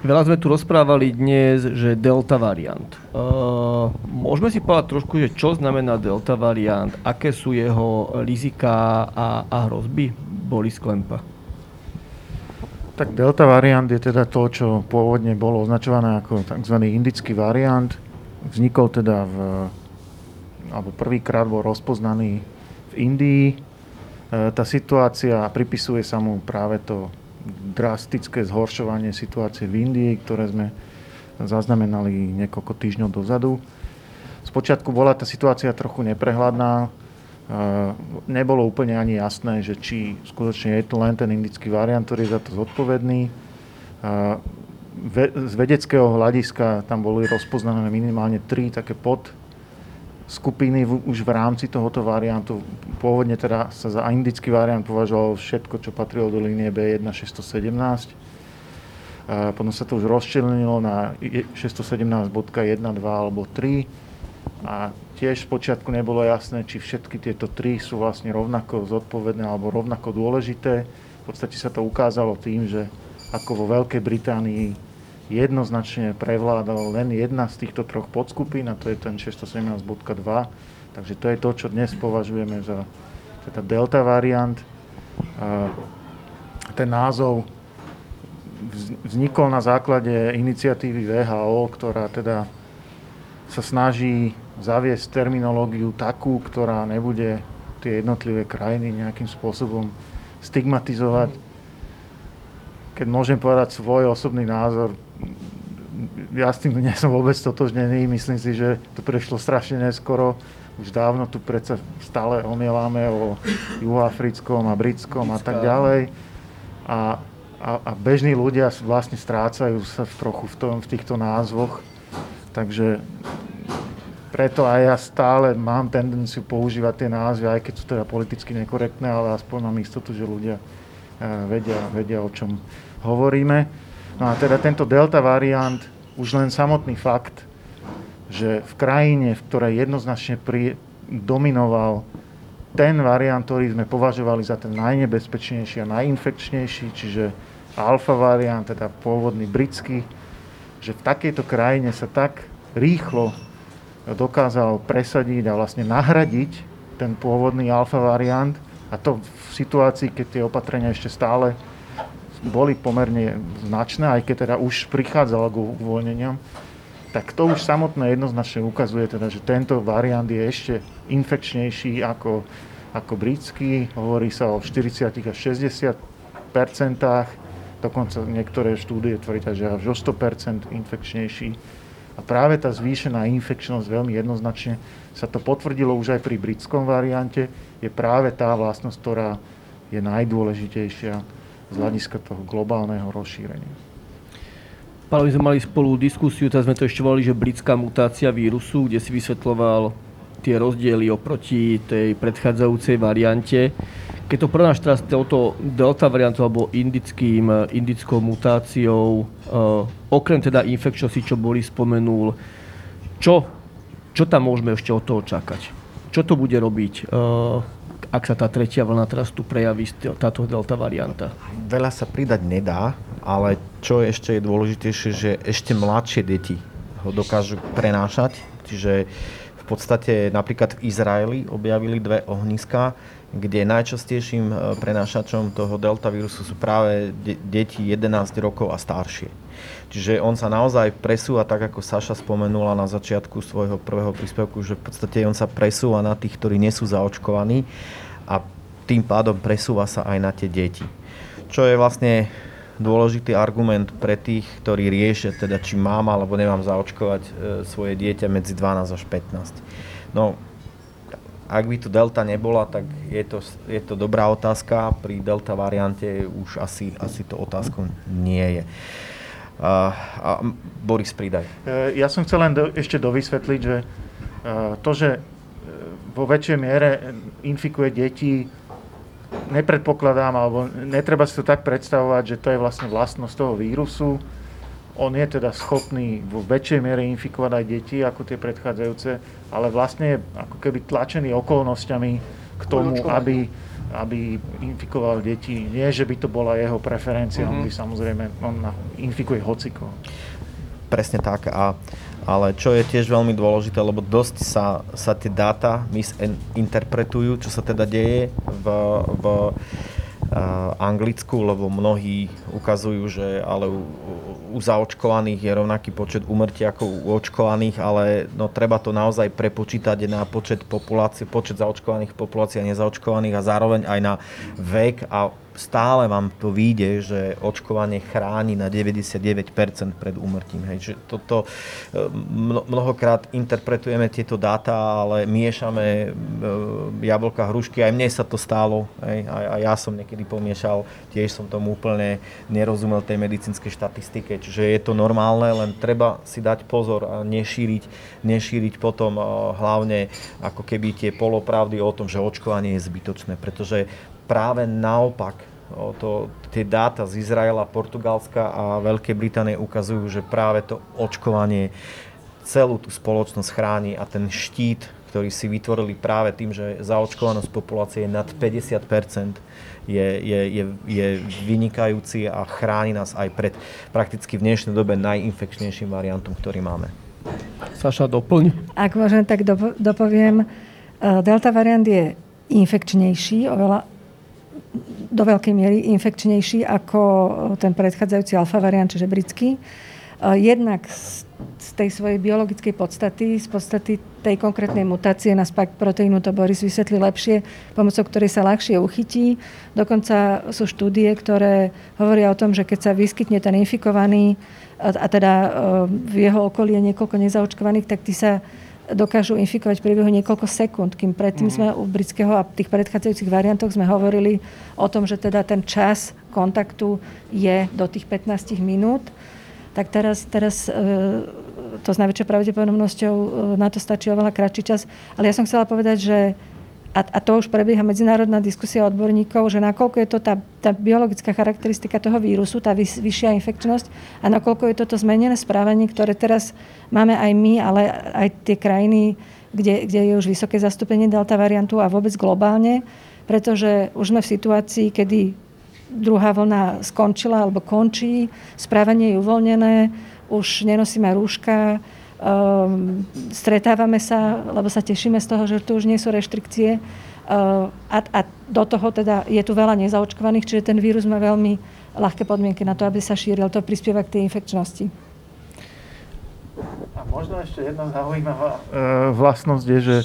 S1: Veľa sme tu rozprávali dnes, že delta variant. Uh, môžeme si povedať trošku, že čo znamená delta variant, aké sú jeho rizika a, a hrozby? Boris Klempa.
S4: Tak delta variant je teda to, čo pôvodne bolo označované ako tzv. indický variant. Vznikol teda v, alebo prvýkrát bol rozpoznaný v Indii. E, tá situácia pripisuje sa mu práve to drastické zhoršovanie situácie v Indii, ktoré sme zaznamenali niekoľko týždňov dozadu. Spočiatku bola tá situácia trochu neprehľadná. E, nebolo úplne ani jasné, že či skutočne je to len ten indický variant, ktorý je za to zodpovedný. E, z vedeckého hľadiska tam boli rozpoznané minimálne tri také pod skupiny už v rámci tohoto variantu. Pôvodne teda sa za indický variant považovalo všetko, čo patrilo do línie B1617. A potom sa to už rozčlenilo na 617.1, 2 alebo 3. A tiež počiatku nebolo jasné, či všetky tieto tri sú vlastne rovnako zodpovedné alebo rovnako dôležité. V podstate sa to ukázalo tým, že ako vo Veľkej Británii jednoznačne prevládala len jedna z týchto troch podskupín a to je ten 617.2. Takže to je to, čo dnes považujeme za teda delta variant. Ten názov vznikol na základe iniciatívy VHO, ktorá teda sa snaží zaviesť terminológiu takú, ktorá nebude tie jednotlivé krajiny nejakým spôsobom stigmatizovať. Keď môžem povedať svoj osobný názor, ja s tým nie som vôbec totožnený. Myslím si, že to prešlo strašne neskoro. Už dávno tu predsa stále omieláme o juhoafrickom a britskom a tak ďalej. A, a, a bežní ľudia vlastne strácajú sa trochu v, tom, v týchto názvoch. Takže preto aj ja stále mám tendenciu používať tie názvy, aj keď sú teda politicky nekorektné, ale aspoň mám istotu, že ľudia eh, vedia, vedia o čom hovoríme. No a teda tento delta variant, už len samotný fakt, že v krajine, v ktorej jednoznačne pri, dominoval ten variant, ktorý sme považovali za ten najnebezpečnejší a najinfekčnejší, čiže alfa variant, teda pôvodný britský, že v takejto krajine sa tak rýchlo dokázal presadiť a vlastne nahradiť ten pôvodný alfa variant a to v situácii, keď tie opatrenia ešte stále boli pomerne značné, aj keď teda už prichádzalo k uvoľneniam, tak to už samotné jednoznačne ukazuje, teda, že tento variant je ešte infekčnejší ako, ako britský. Hovorí sa o 40 až 60 percentách, dokonca niektoré štúdie tvrdia, že až o 100% infekčnejší. A práve tá zvýšená infekčnosť veľmi jednoznačne sa to potvrdilo už aj pri britskom variante, je práve tá vlastnosť, ktorá je najdôležitejšia z hľadiska toho globálneho rozšírenia.
S1: Pálo, my sme mali spolu diskusiu, teraz sme to ešte volali, že britská mutácia vírusu, kde si vysvetloval tie rozdiely oproti tej predchádzajúcej variante. Keď to náš teraz touto delta variantou alebo indickým, indickou mutáciou, uh, okrem teda infekčnosti, čo boli spomenul, čo, čo tam môžeme ešte od toho čakať? Čo to bude robiť? Ak sa tá tretia vlna teraz tu prejaví, táto delta varianta?
S3: Veľa sa pridať nedá, ale čo ešte je dôležitejšie, že ešte mladšie deti ho dokážu prenášať. Čiže v podstate napríklad v Izraeli objavili dve ohniska, kde najčastejším e, prenášačom toho delta vírusu sú práve de- deti 11 rokov a staršie. Čiže on sa naozaj presúva, tak ako Saša spomenula na začiatku svojho prvého príspevku, že v podstate on sa presúva na tých, ktorí nie sú zaočkovaní a tým pádom presúva sa aj na tie deti. Čo je vlastne dôležitý argument pre tých, ktorí riešia, teda či mám alebo nemám zaočkovať e, svoje dieťa medzi 12 až 15. No, ak by tu delta nebola, tak je to, je to dobrá otázka. Pri delta variante už asi, asi to otázkou nie je. A, a Boris, pridaj.
S4: E, ja som chcel len do, ešte dovysvetliť, že e, to, že e, vo väčšej miere infikuje deti, nepredpokladám, alebo netreba si to tak predstavovať, že to je vlastne vlastnosť toho vírusu. On je teda schopný vo väčšej miere infikovať aj deti ako tie predchádzajúce, ale vlastne je ako keby tlačený okolnostiami k tomu, aby aby infikoval deti. Nie, že by to bola jeho preferencia, mm-hmm. on by samozrejme, on infikuje hociko.
S3: Presne tak. A, ale čo je tiež veľmi dôležité, lebo dosť sa, sa tie dáta misinterpretujú, čo sa teda deje v, v Anglicku, lebo mnohí ukazujú, že ale u, u zaočkovaných je rovnaký počet úmrtí ako u očkovaných, ale no, treba to naozaj prepočítať na počet populácie, počet zaočkovaných populácií a nezaočkovaných a zároveň aj na vek a stále vám to vyjde, že očkovanie chráni na 99% pred úmrtím. Hej. Že toto, e, mnohokrát interpretujeme tieto dáta, ale miešame e, jablka, hrušky. Aj mne sa to stalo. Hej. A, ja som niekedy pomiešal, tiež som tomu úplne nerozumel tej medicínskej štatistike. Čiže je to normálne, len treba si dať pozor a nešíriť, nešíriť potom e, hlavne ako keby tie polopravdy o tom, že očkovanie je zbytočné. Pretože práve naopak O to, tie dáta z Izraela, Portugalska a Veľkej Británie ukazujú, že práve to očkovanie celú tú spoločnosť chráni a ten štít, ktorý si vytvorili práve tým, že zaočkovanosť populácie je nad 50 je, je, je, je vynikajúci a chráni nás aj pred prakticky v dnešnej dobe najinfekčnejším variantom, ktorý máme.
S1: Saša, doplň.
S2: Ak môžem, tak dopoviem. Eh, delta variant je infekčnejší, oveľa do veľkej miery infekčnejší ako ten predchádzajúci alfa variant, čiže britský. Jednak z tej svojej biologickej podstaty, z podstaty tej konkrétnej mutácie na spike proteínu, to Boris vysvetlí lepšie, pomocou ktorej sa ľahšie uchytí. Dokonca sú štúdie, ktoré hovoria o tom, že keď sa vyskytne ten infikovaný a, teda v jeho okolí je niekoľko nezaočkovaných, tak tí sa dokážu infikovať v priebehu niekoľko sekúnd, kým predtým mm. sme u britského a tých predchádzajúcich variantoch sme hovorili o tom, že teda ten čas kontaktu je do tých 15 minút. Tak teraz, teraz e, to s najväčšou pravdepodobnosťou e, na to stačí oveľa kratší čas. Ale ja som chcela povedať, že a, a to už prebieha medzinárodná diskusia odborníkov, že nakoľko je to tá, tá biologická charakteristika toho vírusu, tá vys, vyššia infekčnosť a nakoľko je toto zmenené správanie, ktoré teraz máme aj my, ale aj tie krajiny, kde, kde je už vysoké zastúpenie delta variantu a vôbec globálne, pretože už sme v situácii, kedy druhá vlna skončila alebo končí, správanie je uvoľnené, už nenosíme rúška, Um, stretávame sa, lebo sa tešíme z toho, že tu už nie sú reštrikcie. Uh, a, a do toho teda je tu veľa nezaočkovaných, čiže ten vírus má veľmi ľahké podmienky na to, aby sa šíril. To prispieva k tej infekčnosti.
S4: A možno ešte jedna zaujímavá uh, vlastnosť je, že,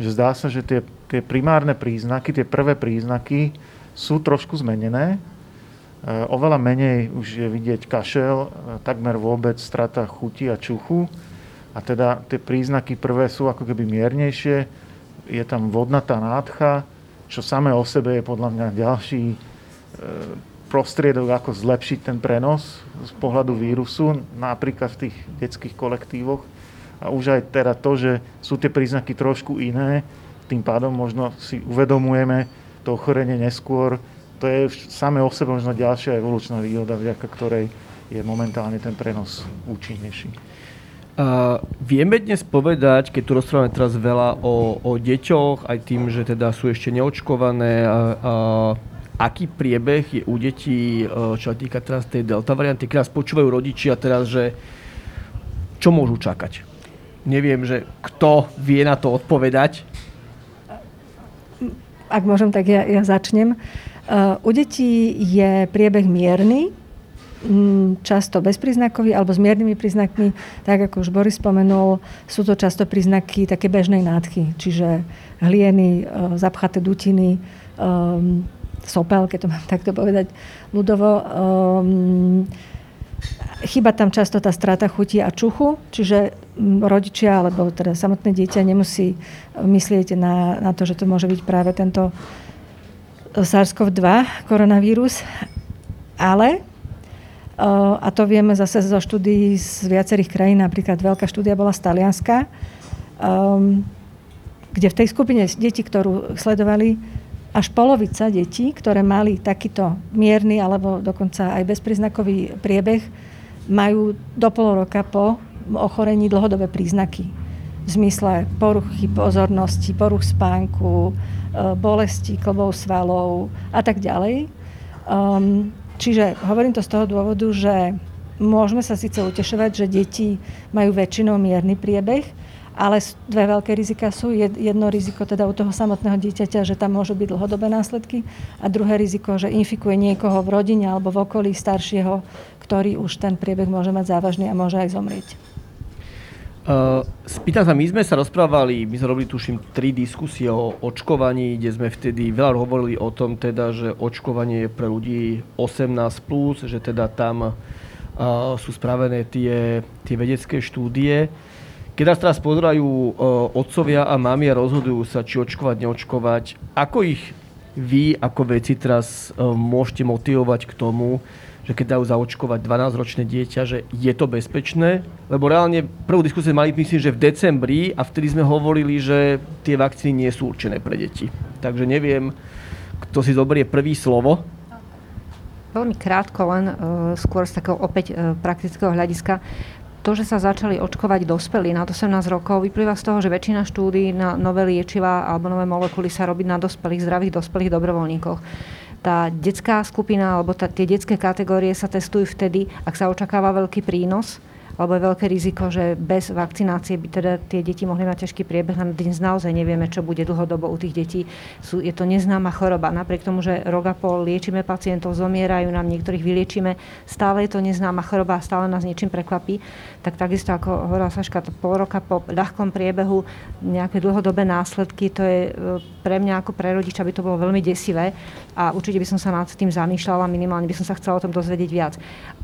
S4: že zdá sa, že tie, tie primárne príznaky, tie prvé príznaky sú trošku zmenené. Uh, oveľa menej už je vidieť kašel, takmer vôbec strata chuti a čuchu a teda tie príznaky prvé sú ako keby miernejšie, je tam vodnatá nádcha, čo samé o sebe je podľa mňa ďalší e, prostriedok, ako zlepšiť ten prenos z pohľadu vírusu, napríklad v tých detských kolektívoch. A už aj teda to, že sú tie príznaky trošku iné, tým pádom možno si uvedomujeme to ochorenie neskôr. To je samé o sebe možno ďalšia evolučná výhoda, vďaka ktorej je momentálne ten prenos účinnejší.
S1: Uh, vieme dnes povedať, keď tu rozprávame teraz veľa o, o deťoch, aj tým, že teda sú ešte neočkované, a, aký priebeh je u detí, čo sa týka teraz tej delta varianty, keď nás počúvajú rodičia teraz, že čo môžu čakať? Neviem, že kto vie na to odpovedať.
S2: Ak môžem, tak ja, ja začnem. Uh, u detí je priebeh mierny, často bezpríznakový alebo s miernymi príznakmi. Tak ako už Boris spomenul, sú to často príznaky také bežnej nádchy, čiže hlieny, e, zapchaté dutiny, um, sopel, keď to mám takto povedať ľudovo. Um, Chyba tam často tá strata chuti a čuchu, čiže rodičia alebo teda samotné dieťa nemusí myslieť na, na to, že to môže byť práve tento SARS-CoV-2 koronavírus, ale a to vieme zase zo štúdií z viacerých krajín, napríklad veľká štúdia bola z Talianska, um, kde v tej skupine detí, ktorú sledovali, až polovica detí, ktoré mali takýto mierny alebo dokonca aj bezpríznakový priebeh, majú do pol roka po ochorení dlhodobé príznaky. v zmysle poruchy pozornosti, poruch spánku, bolesti klbov, svalov a tak ďalej. Um, čiže hovorím to z toho dôvodu, že môžeme sa síce utešovať, že deti majú väčšinou mierny priebeh, ale dve veľké rizika sú. Jedno riziko teda u toho samotného dieťaťa, že tam môžu byť dlhodobé následky a druhé riziko, že infikuje niekoho v rodine alebo v okolí staršieho, ktorý už ten priebeh môže mať závažný a môže aj zomrieť.
S1: Uh, spýtam sa, my sme sa rozprávali, my sme robili tuším tri diskusie o očkovaní, kde sme vtedy veľa hovorili o tom teda, že očkovanie je pre ľudí 18+, plus, že teda tam uh, sú spravené tie, tie vedecké štúdie. Keď nás teraz pozerajú uh, otcovia a mami a rozhodujú sa, či očkovať, neočkovať, ako ich vy ako veci teraz môžete motivovať k tomu, že keď dajú zaočkovať 12-ročné dieťa, že je to bezpečné? Lebo reálne prvú diskusiu mali, myslím, že v decembri a vtedy sme hovorili, že tie vakcíny nie sú určené pre deti. Takže neviem, kto si zoberie prvý slovo.
S5: Veľmi krátko, len uh, skôr z takého opäť uh, praktického hľadiska. To, že sa začali očkovať dospelí na 18 rokov, vyplýva z toho, že väčšina štúdí na nové liečiva alebo nové molekuly sa robí na dospelých, zdravých dospelých dobrovoľníkoch tá detská skupina alebo tá, tie detské kategórie sa testujú vtedy, ak sa očakáva veľký prínos alebo je veľké riziko, že bez vakcinácie by teda tie deti mohli mať ťažký priebeh. Na dnes naozaj nevieme, čo bude dlhodobo u tých detí. Sú, je to neznáma choroba. Napriek tomu, že rok a pol liečíme pacientov, zomierajú nám, niektorých vyliečíme, stále je to neznáma choroba a stále nás niečím prekvapí. Tak takisto, ako hovorila Saška, to pol roka po ľahkom priebehu nejaké dlhodobé následky, to je e, pre mňa ako pre rodiča by to bolo veľmi desivé a určite by som sa nad tým zamýšľala, minimálne by som sa chcela o tom dozvedieť viac.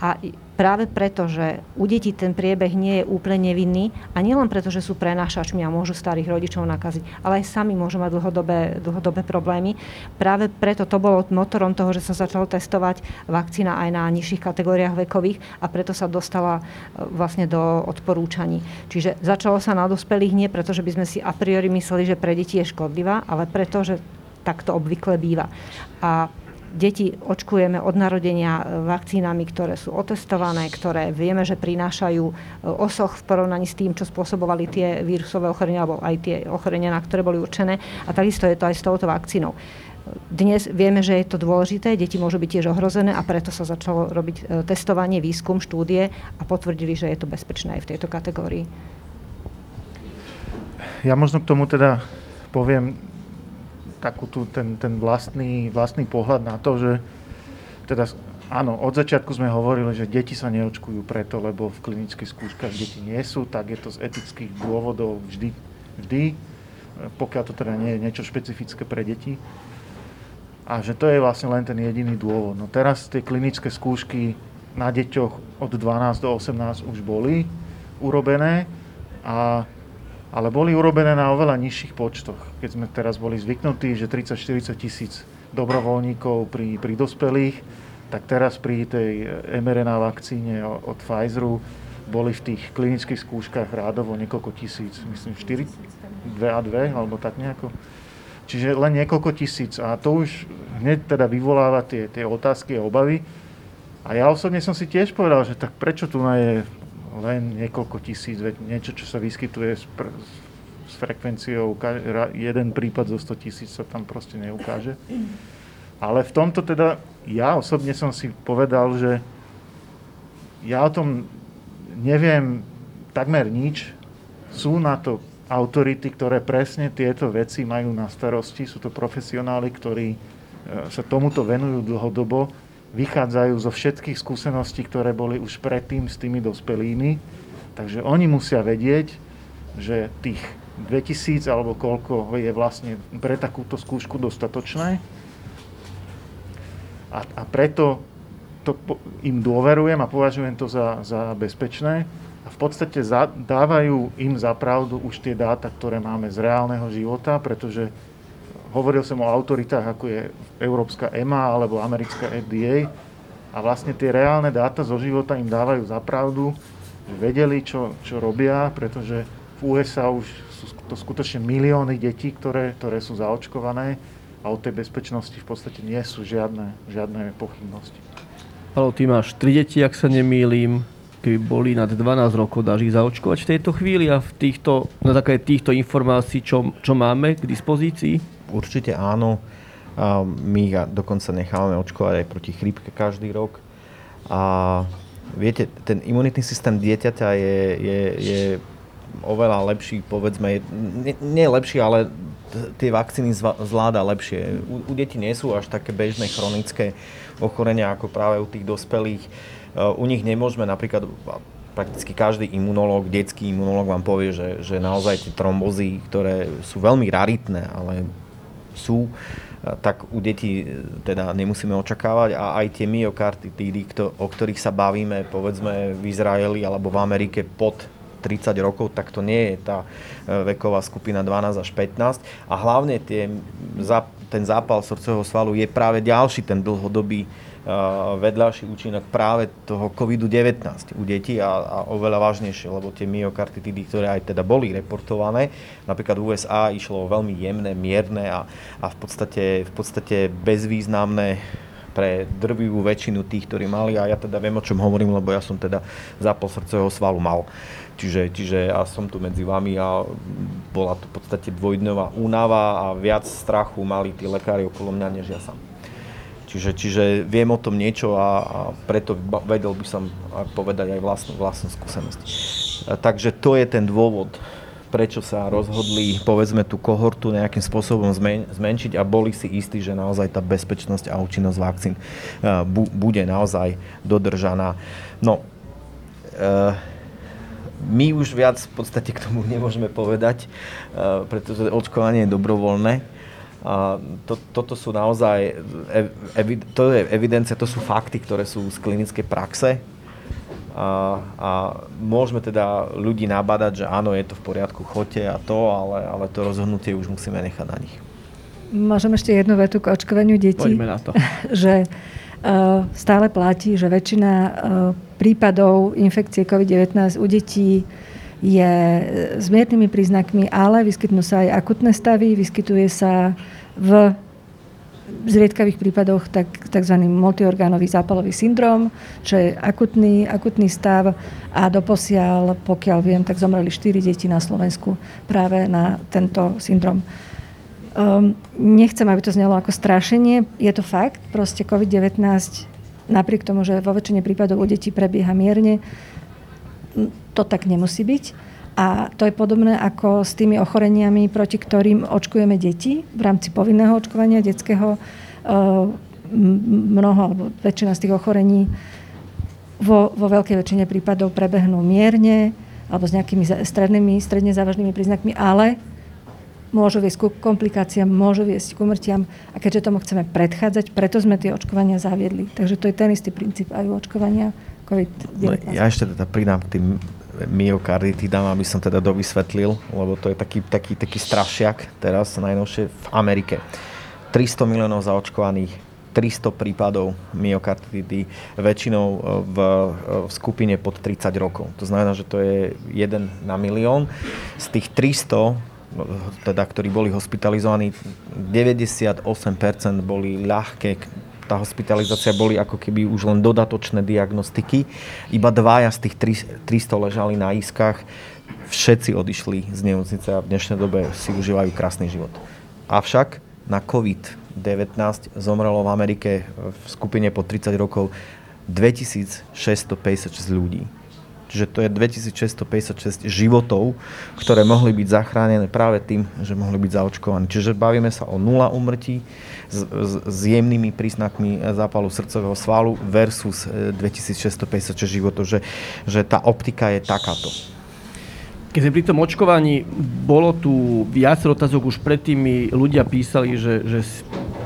S5: A práve preto, že u detí ten priebeh nie je úplne nevinný a nielen preto, že sú prenášačmi a môžu starých rodičov nakaziť, ale aj sami môžu mať dlhodobé, dlhodobé problémy. Práve preto to bolo motorom toho, že sa začalo testovať vakcína aj na nižších kategóriách vekových a preto sa dostala e, vlastne do odporúčaní. Čiže začalo sa na dospelých nie preto, že by sme si a priori mysleli, že pre deti je škodlivá, ale preto, že takto obvykle býva. A deti očkujeme od narodenia e, vakcínami, ktoré sú otestované, ktoré vieme, že prinášajú e, osoch v porovnaní s tým, čo spôsobovali tie vírusové ochorenia alebo aj tie ochorenia, na ktoré boli určené. A takisto je to aj s touto vakcínou. Dnes vieme, že je to dôležité, deti môžu byť tiež ohrozené a preto sa začalo robiť e, testovanie, výskum, štúdie a potvrdili, že je to bezpečné aj v tejto kategórii.
S4: Ja možno k tomu teda poviem takú tu, ten, ten vlastný, vlastný pohľad na to, že teda áno, od začiatku sme hovorili, že deti sa neočkujú preto, lebo v klinických skúškach deti nie sú, tak je to z etických dôvodov vždy, vždy, pokiaľ to teda nie je niečo špecifické pre deti. A že to je vlastne len ten jediný dôvod. No teraz tie klinické skúšky na deťoch od 12 do 18 už boli urobené a ale boli urobené na oveľa nižších počtoch. Keď sme teraz boli zvyknutí, že 30-40 tisíc dobrovoľníkov pri, pri dospelých, tak teraz pri tej mRNA vakcíne od Pfizeru boli v tých klinických skúškach rádovo niekoľko tisíc, myslím 4, 2 a 2, alebo tak nejako. Čiže len niekoľko tisíc a to už hneď teda vyvoláva tie, tie otázky a obavy. A ja osobne som si tiež povedal, že tak prečo tu je len niekoľko tisíc, niečo, čo sa vyskytuje s, pr- s frekvenciou, jeden prípad zo 100 tisíc sa tam proste neukáže. Ale v tomto teda, ja osobne som si povedal, že ja o tom neviem takmer nič. Sú na to autority, ktoré presne tieto veci majú na starosti. Sú to profesionáli, ktorí e, sa tomuto venujú dlhodobo vychádzajú zo všetkých skúseností, ktoré boli už predtým s tými dospelými. Takže oni musia vedieť, že tých 2000 alebo koľko je vlastne pre takúto skúšku dostatočné. A, a preto to im dôverujem a považujem to za, za bezpečné. A v podstate za, dávajú im za pravdu už tie dáta, ktoré máme z reálneho života, pretože hovoril som o autoritách, ako je Európska EMA alebo americká FDA a vlastne tie reálne dáta zo života im dávajú za pravdu, že vedeli, čo, čo robia, pretože v USA už sú to skutočne milióny detí, ktoré, ktoré sú zaočkované a o tej bezpečnosti v podstate nie sú žiadne, žiadne pochybnosti.
S1: Halo, ty máš tri deti, ak sa nemýlim. Keby boli nad 12 rokov, dáš ich zaočkovať v tejto chvíli a v týchto, na základe týchto informácií, čo, čo máme k dispozícii?
S3: Určite áno. My ich dokonca nechávame očkovať aj proti chrípke každý rok. A viete, ten imunitný systém dieťaťa je, je, je oveľa lepší, povedzme, nie, nie lepší, ale tie vakcíny zvláda lepšie. U, u detí nie sú až také bežné chronické ochorenia ako práve u tých dospelých. Uh, u nich nemôžeme napríklad prakticky každý imunológ, detský imunológ vám povie, že, že naozaj tie trombozy, ktoré sú veľmi raritné, ale sú, uh, tak u detí uh, teda nemusíme očakávať a aj tie myokarditídy, o ktorých sa bavíme, povedzme v Izraeli alebo v Amerike pod 30 rokov, tak to nie je tá veková skupina 12 až 15. A hlavne tie, ten zápal srdcového svalu je práve ďalší ten dlhodobý vedľajší účinok práve toho COVID-19 u detí a, a oveľa vážnejšie, lebo tie myokarditidy, ktoré aj teda boli reportované, napríklad USA išlo veľmi jemné, mierne a, a v, podstate, v podstate bezvýznamné pre drvivú väčšinu tých, ktorí mali a ja teda viem, o čom hovorím, lebo ja som teda zápal srdcového svalu mal. Čiže, čiže ja som tu medzi vami a bola to v podstate dvojdňová únava a viac strachu mali tí lekári okolo mňa, než ja sám. Čiže, čiže viem o tom niečo a, a preto vedel by som povedať aj vlastnú, vlastnú skúsenosť. A takže to je ten dôvod, prečo sa rozhodli, povedzme, tú kohortu nejakým spôsobom zmen- zmenšiť a boli si istí, že naozaj tá bezpečnosť a účinnosť vakcín bu- bude naozaj dodržaná. No, e, my už viac v podstate k tomu nemôžeme povedať, e, pretože očkovanie je dobrovoľné a to, toto sú naozaj, evi, to je evidencia, to sú fakty, ktoré sú z klinickej praxe. A, a môžeme teda ľudí nabadať, že áno, je to v poriadku, chote a to, ale, ale to rozhodnutie už musíme nechať na nich.
S2: Môžem ešte jednu vetu k očkovaniu detí.
S1: Poďme na to.
S2: že uh, stále platí, že väčšina uh, prípadov infekcie COVID-19 u detí je s miernymi príznakmi, ale vyskytnú sa aj akutné stavy, vyskytuje sa v zriedkavých prípadoch tak, tzv. multiorgánový zápalový syndrom, čo je akutný, akutný stav a doposiaľ, pokiaľ viem, tak zomreli 4 deti na Slovensku práve na tento syndrom. Um, nechcem, aby to znelo ako strašenie, je to fakt, proste COVID-19 napriek tomu, že vo väčšine prípadov u detí prebieha mierne, to tak nemusí byť. A to je podobné ako s tými ochoreniami, proti ktorým očkujeme deti v rámci povinného očkovania detského. Mnoho alebo väčšina z tých ochorení vo, vo veľkej väčšine prípadov prebehnú mierne alebo s nejakými strednými, stredne závažnými príznakmi, ale môžu viesť ku komplikáciám, môžu viesť k umrtiam a keďže tomu chceme predchádzať, preto sme tie očkovania zaviedli. Takže to je ten istý princíp aj u očkovania COVID-19. No,
S3: ja ešte teda pridám k tým myokarditidám, aby som teda dovysvetlil, lebo to je taký, taký, taký strašiak teraz najnovšie v Amerike. 300 miliónov zaočkovaných, 300 prípadov myokarditidy, väčšinou e, v, e, v skupine pod 30 rokov. To znamená, že to je 1 na milión. Z tých 300 no, teda, ktorí boli hospitalizovaní, 98% boli ľahké tá hospitalizácia boli ako keby už len dodatočné diagnostiky. Iba dvaja z tých 300 ležali na iskách. Všetci odišli z nemocnice a v dnešnej dobe si užívajú krásny život. Avšak na COVID-19 zomrelo v Amerike v skupine po 30 rokov 2656 ľudí. Čiže to je 2656 životov, ktoré mohli byť zachránené práve tým, že mohli byť zaočkovaní. Čiže bavíme sa o nula umrtí s, s, s jemnými príznakmi zápalu srdcového svalu versus 2656 e, životov, že, že tá optika je takáto.
S1: Keď sme pri tom očkovaní, bolo tu viacero otázok, už predtým mi ľudia písali, že, že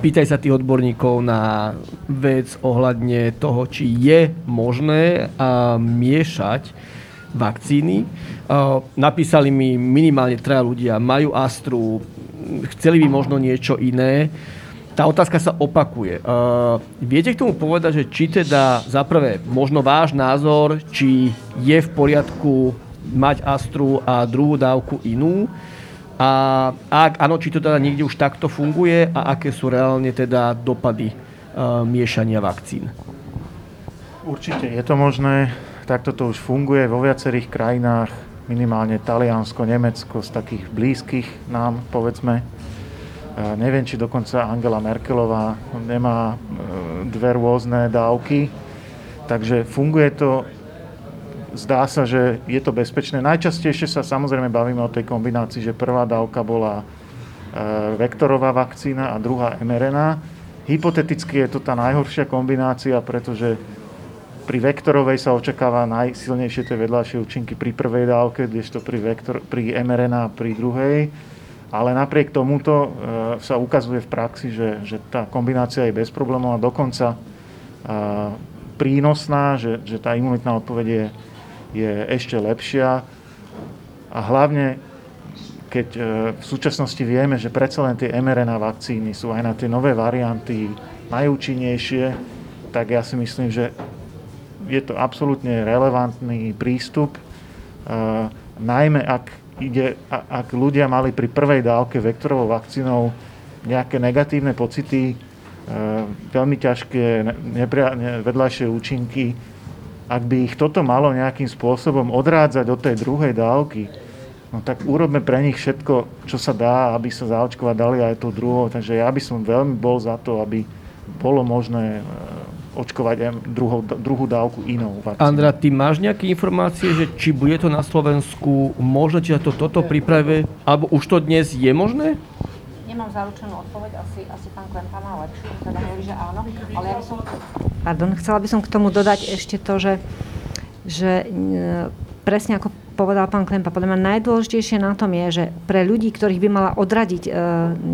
S1: pýtaj sa tých odborníkov na vec ohľadne toho, či je možné a, miešať vakcíny. Napísali mi minimálne traja ľudia, majú astru, chceli by možno niečo iné. Tá otázka sa opakuje. Uh, viete k tomu povedať, že či teda zaprvé možno váš názor, či je v poriadku mať Astru a druhú dávku inú. A ak áno, či to teda niekde už takto funguje a aké sú reálne teda dopady uh, miešania vakcín?
S4: Určite je to možné. takto to už funguje vo viacerých krajinách, minimálne Taliansko, Nemecko, z takých blízkych nám, povedzme. Neviem, či dokonca Angela Merkelová nemá e, dve rôzne dávky. Takže funguje to, zdá sa, že je to bezpečné. Najčastejšie sa samozrejme bavíme o tej kombinácii, že prvá dávka bola e, vektorová vakcína a druhá mRNA. Hypoteticky je to tá najhoršia kombinácia, pretože pri vektorovej sa očakáva najsilnejšie tie vedľajšie účinky pri prvej dávke, kdežto pri, vektor, pri mRNA pri druhej. Ale napriek tomuto e, sa ukazuje v praxi, že, že tá kombinácia je bez problémov a dokonca e, prínosná, že, že tá imunitná odpoveď je, je ešte lepšia. A hlavne, keď e, v súčasnosti vieme, že predsa len tie mRNA vakcíny sú aj na tie nové varianty najúčinnejšie, tak ja si myslím, že je to absolútne relevantný prístup, uh, najmä ak, ide, ak ľudia mali pri prvej dávke vektorovou vakcínou nejaké negatívne pocity, uh, veľmi ťažké vedľajšie účinky, ak by ich toto malo nejakým spôsobom odrádzať do tej druhej dávky, no tak urobme pre nich všetko, čo sa dá, aby sa zaočkovať dali aj tú druhou. Takže ja by som veľmi bol za to, aby bolo možné očkovať aj druhú, druhú dávku inou vakcínou.
S1: Andra, ty máš nejaké informácie, že či bude to na Slovensku možné, či to toto pripravuje, alebo už to dnes je možné?
S5: Nemám zaručenú odpoveď, asi, asi pán Klempa má lepšiu, teda hovorí, že áno, ale ja by som... Pardon, chcela by som k tomu dodať ešte to, že, že e, presne ako povedal pán Klempa, podľa mňa najdôležitejšie na tom je, že pre ľudí, ktorých by mala odradiť e,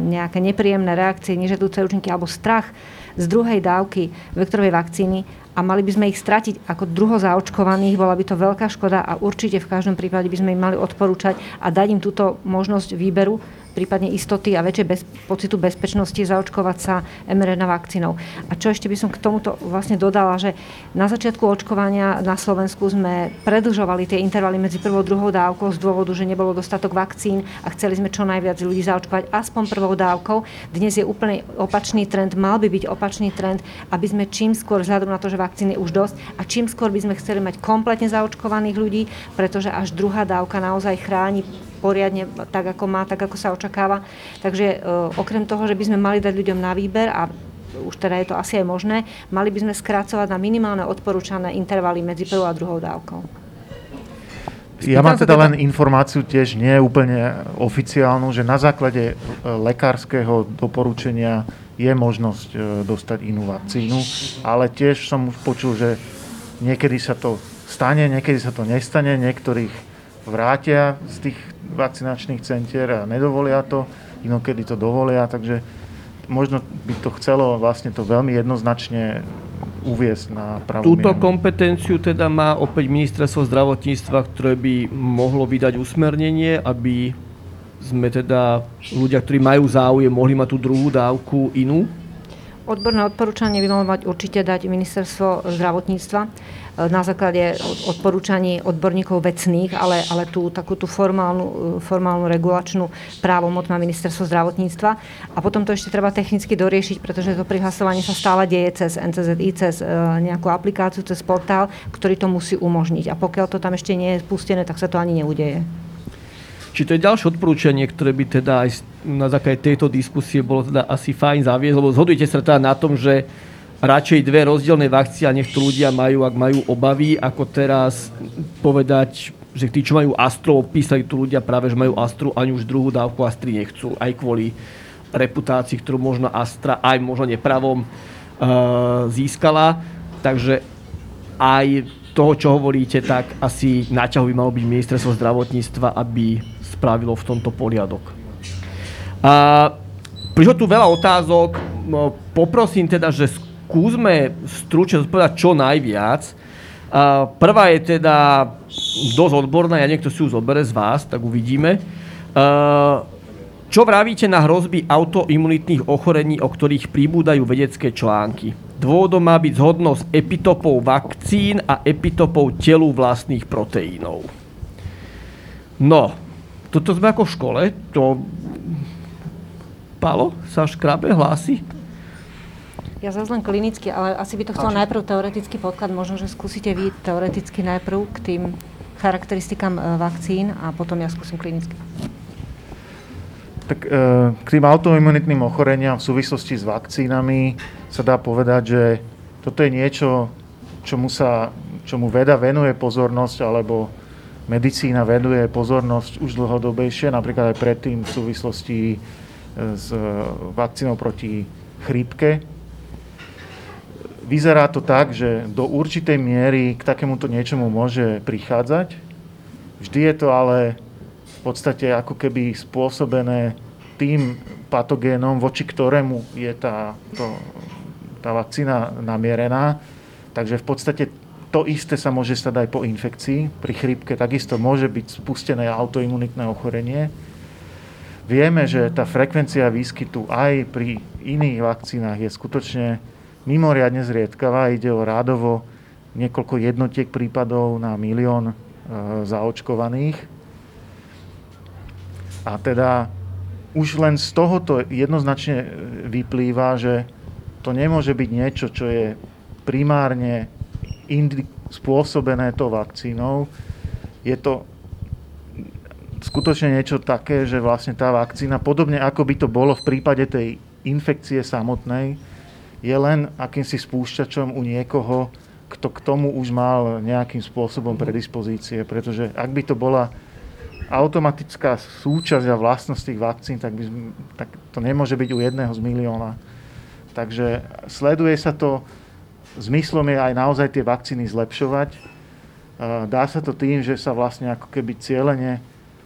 S5: nejaké nepríjemné reakcie, nežadúce účinky alebo strach, z druhej dávky vektorovej vakcíny a mali by sme ich stratiť ako druho zaočkovaných, bola by to veľká škoda a určite v každom prípade by sme im mali odporúčať a dať im túto možnosť výberu prípadne istoty a väčšej bez, pocitu bezpečnosti zaočkovať sa mRNA vakcínou. A čo ešte by som k tomuto vlastne dodala, že na začiatku očkovania na Slovensku sme predlžovali tie intervaly medzi prvou a druhou dávkou z dôvodu, že nebolo dostatok vakcín a chceli sme čo najviac ľudí zaočkovať aspoň prvou dávkou. Dnes je úplne opačný trend, mal by byť opačný trend, aby sme čím skôr, vzhľadom na to, že vakcín je už dosť, a čím skôr by sme chceli mať kompletne zaočkovaných ľudí, pretože až druhá dávka naozaj chráni poriadne tak, ako má, tak, ako sa očakáva. Takže e, okrem toho, že by sme mali dať ľuďom na výber a už teda je to asi aj možné, mali by sme skracovať na minimálne odporúčané intervaly medzi prvou a druhou dávkou.
S4: Ja mám teda len informáciu tiež nie úplne oficiálnu, že na základe e, lekárskeho doporučenia je možnosť e, dostať inú vakcínu, ale tiež som už počul, že niekedy sa to stane, niekedy sa to nestane, niektorých vrátia z tých vakcinačných centier a nedovolia to, inokedy to dovolia, takže možno by to chcelo vlastne to veľmi jednoznačne uviesť na pravú
S1: Túto mienu. kompetenciu teda má opäť ministerstvo zdravotníctva, ktoré by mohlo vydať usmernenie, aby sme teda ľudia, ktorí majú záujem, mohli mať tú druhú dávku inú?
S5: Odborné odporúčanie by malo mať určite dať ministerstvo zdravotníctva na základe odporúčaní odborníkov vecných, ale, ale tú takú tú formálnu, formálnu regulačnú právomoc má ministerstvo zdravotníctva. A potom to ešte treba technicky doriešiť, pretože to prihlasovanie sa stále deje cez NCZI, cez e, nejakú aplikáciu, cez portál, ktorý to musí umožniť. A pokiaľ to tam ešte nie je spustené, tak sa to ani neudeje.
S1: Či to je ďalšie odporúčanie, ktoré by teda aj na základe tejto diskusie bolo teda asi fajn zaviesť, lebo zhodujete sa teda na tom, že radšej dve rozdielne vakcie a nech to ľudia majú, ak majú obavy, ako teraz povedať, že tí, čo majú Astro, opísali tu ľudia práve, že majú Astru, ani už druhú dávku Astry nechcú, aj kvôli reputácii, ktorú možno Astra aj možno nepravom uh, získala. Takže aj toho, čo hovoríte, tak asi na ťahu by malo byť ministerstvo zdravotníctva, aby spravilo v tomto poriadok. A prišlo tu veľa otázok. No, poprosím teda, že skúsme stručne zodpovedať čo najviac. Prvá je teda dosť odborná, ja niekto si ju zobere z vás, tak uvidíme. Čo vravíte na hrozby autoimunitných ochorení, o ktorých pribúdajú vedecké články? Dôvodom má byť zhodnosť epitopov vakcín a epitopov telu vlastných proteínov. No, toto sme ako v škole, to... Palo sa škrabe hlási?
S5: Ja zase len klinicky, ale asi by to chcel najprv teoretický podklad. Možno, že skúsite vy teoreticky najprv k tým charakteristikám e, vakcín a potom ja skúsim klinicky.
S4: Tak e, k tým autoimunitným ochoreniam v súvislosti s vakcínami sa dá povedať, že toto je niečo, čomu, sa, čomu veda venuje pozornosť, alebo medicína venuje pozornosť už dlhodobejšie, napríklad aj predtým v súvislosti e, s vakcínou proti chrípke, vyzerá to tak, že do určitej miery k takémuto niečomu môže prichádzať. Vždy je to ale v podstate ako keby spôsobené tým patogénom, voči ktorému je tá, to, tá vakcína namierená. Takže v podstate to isté sa môže stať aj po infekcii. Pri chrípke takisto môže byť spustené autoimunitné ochorenie. Vieme, že tá frekvencia výskytu aj pri iných vakcínach je skutočne mimoriadne zriedkavá. Ide o rádovo niekoľko jednotiek prípadov na milión e, zaočkovaných. A teda už len z tohoto jednoznačne vyplýva, že to nemôže byť niečo, čo je primárne indi- spôsobené to vakcínou. Je to skutočne niečo také, že vlastne tá vakcína, podobne ako by to bolo v prípade tej infekcie samotnej, je len akýmsi spúšťačom u niekoho, kto k tomu už mal nejakým spôsobom predispozície. Pretože ak by to bola automatická súčasť a vlastnosť tých vakcín, tak, by, tak to nemôže byť u jedného z milióna. Takže sleduje sa to, zmyslom je aj naozaj tie vakcíny zlepšovať. Dá sa to tým, že sa vlastne ako keby cieľene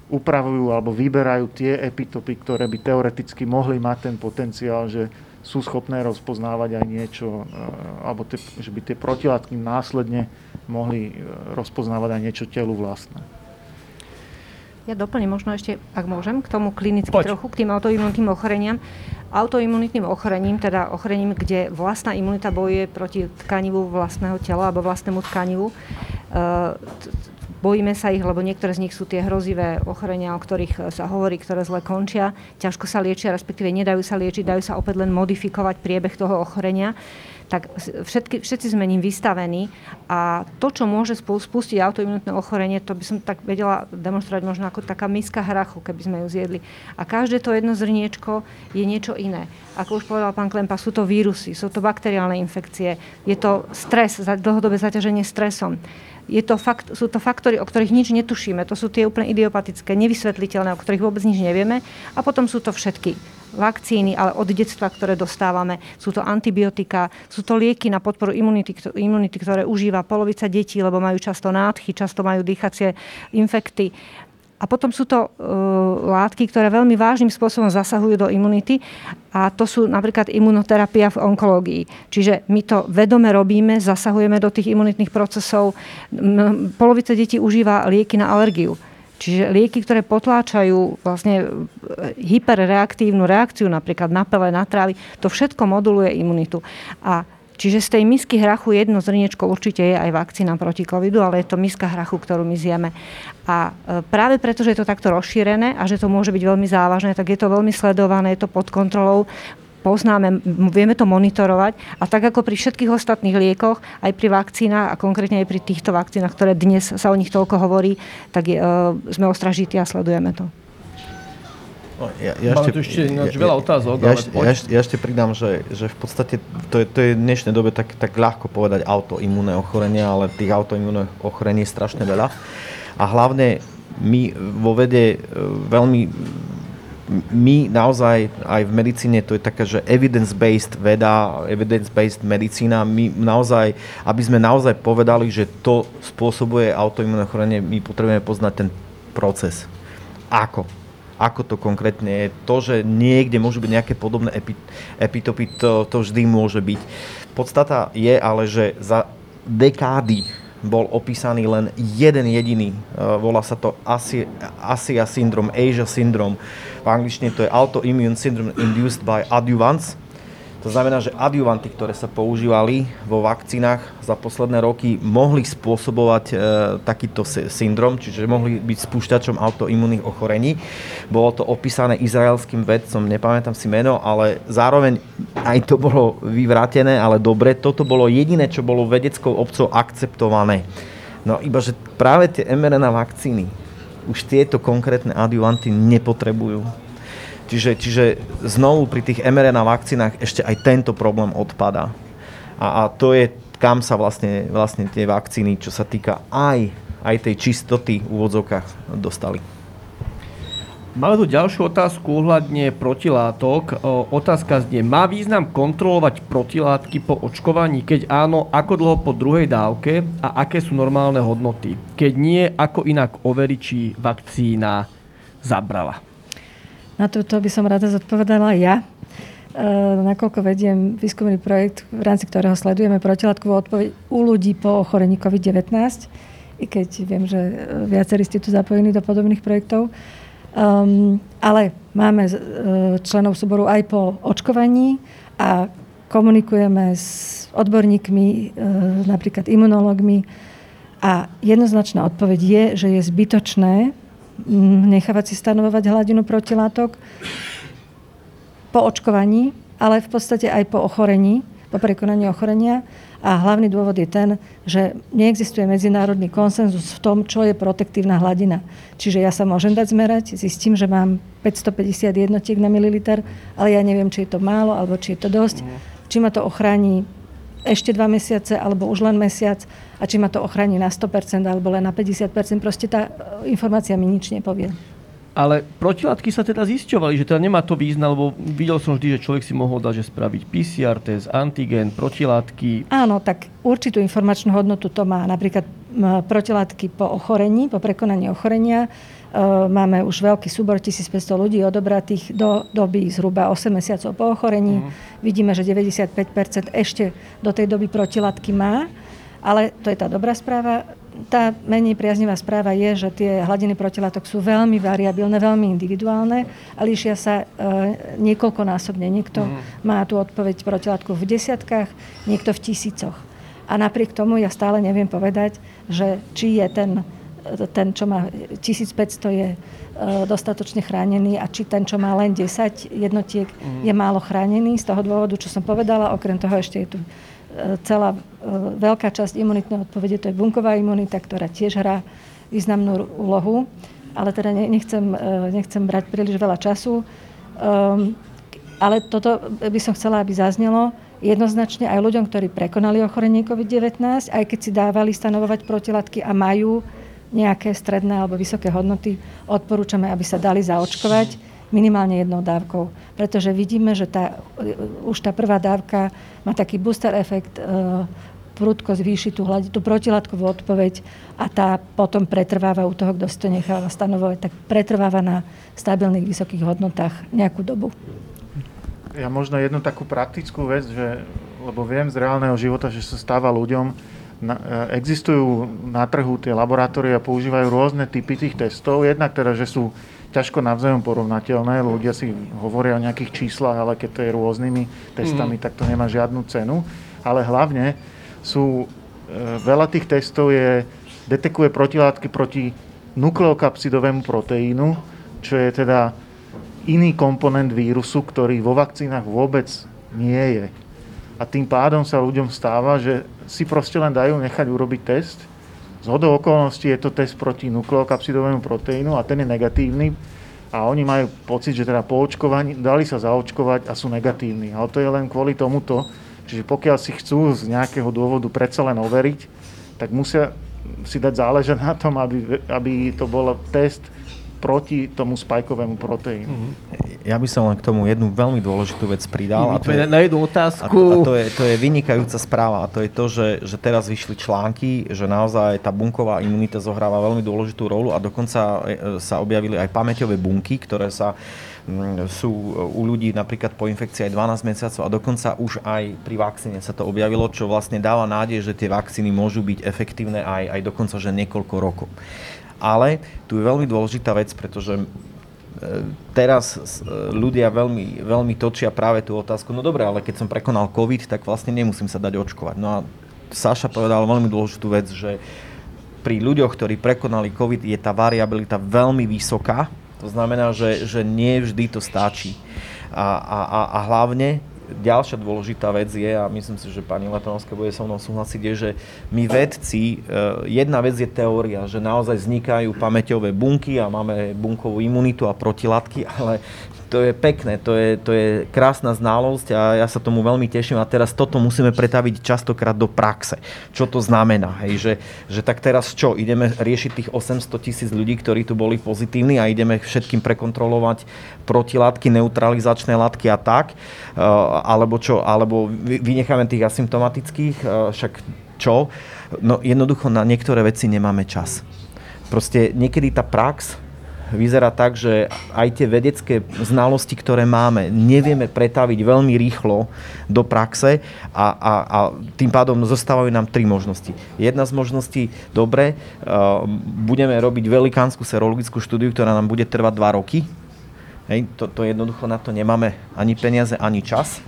S4: upravujú alebo vyberajú tie epitopy, ktoré by teoreticky mohli mať ten potenciál, že sú schopné rozpoznávať aj niečo, eh, alebo tie, že by tie protilátky následne mohli eh, rozpoznávať aj niečo telu vlastné.
S5: Ja doplním možno ešte, ak môžem, k tomu klinicky
S1: Poď.
S5: trochu, k tým autoimunitným ochoreniam. Autoimunitným ochorením, teda ochorením, kde vlastná imunita bojuje proti tkanivu vlastného tela alebo vlastnému tkanivu, eh, Bojíme sa ich, lebo niektoré z nich sú tie hrozivé ochorenia, o ktorých e, sa hovorí, ktoré zle končia, ťažko sa liečia, respektíve nedajú sa liečiť, dajú sa opäť len modifikovať priebeh toho ochorenia tak všetky, všetci sme ním vystavení a to, čo môže spustiť autoimunitné ochorenie, to by som tak vedela demonstrovať možno ako taká miska hrachu, keby sme ju zjedli. A každé to jedno zrniečko je niečo iné. Ako už povedal pán Klempa, sú to vírusy, sú to bakteriálne infekcie, je to stres, dlhodobé zaťaženie stresom je to fakt, sú to faktory, o ktorých nič netušíme. To sú tie úplne idiopatické, nevysvetliteľné, o ktorých vôbec nič nevieme. A potom sú to všetky vakcíny, ale od detstva, ktoré dostávame. Sú to antibiotika, sú to lieky na podporu imunity, imunity ktoré užíva polovica detí, lebo majú často nádchy, často majú dýchacie infekty. A potom sú to uh, látky, ktoré veľmi vážnym spôsobom zasahujú do imunity a to sú napríklad imunoterapia v onkológii. Čiže my to vedome robíme, zasahujeme do tých imunitných procesov. Polovica detí užíva lieky na alergiu. Čiže lieky, ktoré potláčajú vlastne e, hyperreaktívnu reakciu napríklad na pele, na trávy, to všetko moduluje imunitu. A Čiže z tej misky hrachu jedno zrniečko určite je aj vakcína proti covidu, ale je to miska hrachu, ktorú my zjeme. A e, práve preto, že je to takto rozšírené a že to môže byť veľmi závažné, tak je to veľmi sledované, je to pod kontrolou poznáme, vieme to monitorovať a tak ako pri všetkých ostatných liekoch, aj pri vakcínach a konkrétne aj pri týchto vakcínach, ktoré dnes sa o nich toľko hovorí, tak je, uh, sme ostražití a sledujeme to.
S1: No, ja, ja Máme ešte, tu ešte ja, veľa otázok,
S3: ja, ale ešte, ja, ešte, ja ešte pridám, že, že v podstate to je, to je v dnešnej dobe tak, tak ľahko povedať autoimmunné ochorenia, ale tých autoimmunných ochorení je strašne veľa. A hlavne my vo vede e, veľmi my naozaj aj v medicíne to je taká, že evidence-based veda, evidence-based medicína, my naozaj, aby sme naozaj povedali, že to spôsobuje autoimunné ochorenie, my potrebujeme poznať ten proces. Ako? Ako to konkrétne je? To, že niekde môžu byť nejaké podobné epitopy, to, to vždy môže byť. Podstata je ale, že za dekády bol opísaný len jeden jediný. E, volá sa to Asia, Asia syndrom, Asia syndrom. V angličtine to je Autoimmune Syndrome Induced by Adjuvants. To znamená, že adjuvanty, ktoré sa používali vo vakcínach za posledné roky, mohli spôsobovať e, takýto syndrom, čiže mohli byť spúšťačom autoimunných ochorení. Bolo to opísané izraelským vedcom, nepamätám si meno, ale zároveň aj to bolo vyvrátené, ale dobre, toto bolo jediné, čo bolo vedeckou obcov akceptované. No iba, že práve tie mRNA vakcíny už tieto konkrétne adjuvanty nepotrebujú Čiže, čiže znovu pri tých mRNA vakcínach ešte aj tento problém odpadá. A, a to je, kam sa vlastne, vlastne tie vakcíny, čo sa týka aj, aj tej čistoty v úvodzovkách dostali.
S1: Máme tu ďalšiu otázku ohľadne protilátok. Otázka znie, má význam kontrolovať protilátky po očkovaní? Keď áno, ako dlho po druhej dávke a aké sú normálne hodnoty? Keď nie, ako inak overiť, či vakcína zabrala?
S2: Na to, to by som rada zodpovedala ja. E, nakoľko vediem výskumný projekt, v rámci ktorého sledujeme protilátkovú odpoveď u ľudí po ochorení COVID-19, i keď viem, že viacerí ste tu zapojení do podobných projektov. Um, ale máme e, členov súboru aj po očkovaní a komunikujeme s odborníkmi, e, napríklad imunológmi. A jednoznačná odpoveď je, že je zbytočné nechávať si stanovovať hladinu protilátok po očkovaní, ale v podstate aj po ochorení, po prekonaní ochorenia. A hlavný dôvod je ten, že neexistuje medzinárodný konsenzus v tom, čo je protektívna hladina. Čiže ja sa môžem dať zmerať, zistím, že mám 550 jednotiek na mililiter, ale ja neviem, či je to málo, alebo či je to dosť. Mm. Či ma to ochráni ešte dva mesiace, alebo už len mesiac a či ma to ochráni na 100% alebo len na 50%, proste tá e, informácia mi nič nepovie.
S1: Ale protilátky sa teda zisťovali, že teda nemá to význam, lebo videl som vždy, že človek si mohol dať, že spraviť PCR test, antigen, protilátky.
S2: Áno, tak určitú informačnú hodnotu to má. Napríklad protilátky po ochorení, po prekonaní ochorenia. E, máme už veľký súbor 1500 ľudí odobratých do doby zhruba 8 mesiacov po ochorení. Mm. Vidíme, že 95% ešte do tej doby protilátky má. Ale to je tá dobrá správa. Tá menej priaznivá správa je, že tie hladiny protilátok sú veľmi variabilné, veľmi individuálne a líšia sa e, niekoľkonásobne. Niekto mm. má tú odpoveď protilátku v desiatkách, niekto v tisícoch. A napriek tomu ja stále neviem povedať, že či je ten, ten čo má 1500 je e, dostatočne chránený a či ten, čo má len 10 jednotiek, mm. je málo chránený. Z toho dôvodu, čo som povedala, okrem toho ešte je tu celá e, veľká časť imunitnej odpovede, to je bunková imunita, ktorá tiež hrá významnú úlohu, ale teda nechcem, e, nechcem brať príliš veľa času. Um, ale toto by som chcela, aby zaznelo jednoznačne aj ľuďom, ktorí prekonali ochorenie COVID-19, aj keď si dávali stanovovať protilátky a majú nejaké stredné alebo vysoké hodnoty, odporúčame, aby sa dali zaočkovať minimálne jednou dávkou. Pretože vidíme, že tá, už tá prvá dávka má taký booster efekt, e, prudko zvýši tú, hladinu, tú protilátkovú odpoveď a tá potom pretrváva u toho, kto si to necháva stanovovať, tak pretrváva na stabilných vysokých hodnotách nejakú dobu.
S4: Ja možno jednu takú praktickú vec, že, lebo viem z reálneho života, že sa stáva ľuďom, na, e, existujú na trhu tie laboratórie a používajú rôzne typy tých testov. Jednak teda, že sú ťažko navzájom porovnateľné. Ľudia si hovoria o nejakých číslach, ale keď to je rôznymi testami, mm. tak to nemá žiadnu cenu. Ale hlavne sú, e, veľa tých testov je, detekuje protilátky proti nukleokapsidovému proteínu, čo je teda iný komponent vírusu, ktorý vo vakcínach vôbec nie je. A tým pádom sa ľuďom stáva, že si proste len dajú nechať urobiť test z hodou okolností je to test proti nukleokapsidovému proteínu a ten je negatívny a oni majú pocit, že teda po očkovaní dali sa zaočkovať a sú negatívni. Ale to je len kvôli tomuto, čiže pokiaľ si chcú z nejakého dôvodu predsa len overiť, tak musia si dať záležať na tom, aby, aby to bol test proti tomu spajkovému proteínu.
S3: Ja by som len k tomu jednu veľmi dôležitú vec pridal.
S1: A to je, na jednu otázku.
S3: A, a to, je, to je vynikajúca správa. A to je to, že, že teraz vyšli články, že naozaj tá bunková imunita zohráva veľmi dôležitú rolu a dokonca e, sa objavili aj pamäťové bunky, ktoré sa mm, sú u ľudí napríklad po infekcii aj 12 mesiacov a dokonca už aj pri vakcíne sa to objavilo, čo vlastne dáva nádej, že tie vakcíny môžu byť efektívne aj, aj dokonca že niekoľko rokov. Ale tu je veľmi dôležitá vec, pretože teraz ľudia veľmi, veľmi točia práve tú otázku, no dobre, ale keď som prekonal COVID, tak vlastne nemusím sa dať očkovať. No a Saša povedal veľmi dôležitú vec, že pri ľuďoch, ktorí prekonali COVID, je tá variabilita veľmi vysoká. To znamená, že, že nie vždy to stačí. A, a, a hlavne ďalšia dôležitá vec je, a myslím si, že pani Letonovská bude so mnou súhlasiť, je, že my vedci, e, jedna vec je teória, že naozaj vznikajú pamäťové bunky a máme bunkovú imunitu a protilátky, ale to je pekné, to je, to je krásna znalosť a ja sa tomu veľmi teším a teraz toto musíme pretaviť častokrát do praxe. Čo to znamená? Hej? Že, že tak teraz čo? Ideme riešiť tých 800 tisíc ľudí, ktorí tu boli pozitívni a ideme všetkým prekontrolovať protilátky, neutralizačné látky a tak? Uh, alebo čo? Alebo vynecháme tých asymptomatických? Uh, však čo? No jednoducho na niektoré veci nemáme čas. Proste niekedy tá prax vyzerá tak, že aj tie vedecké znalosti, ktoré máme, nevieme pretaviť veľmi rýchlo do praxe a, a, a tým pádom zostávajú nám tri možnosti. Jedna z možností, dobre, uh, budeme robiť velikánsku serologickú štúdiu, ktorá nám bude trvať 2 roky. Hej, to, to jednoducho na to nemáme ani peniaze, ani čas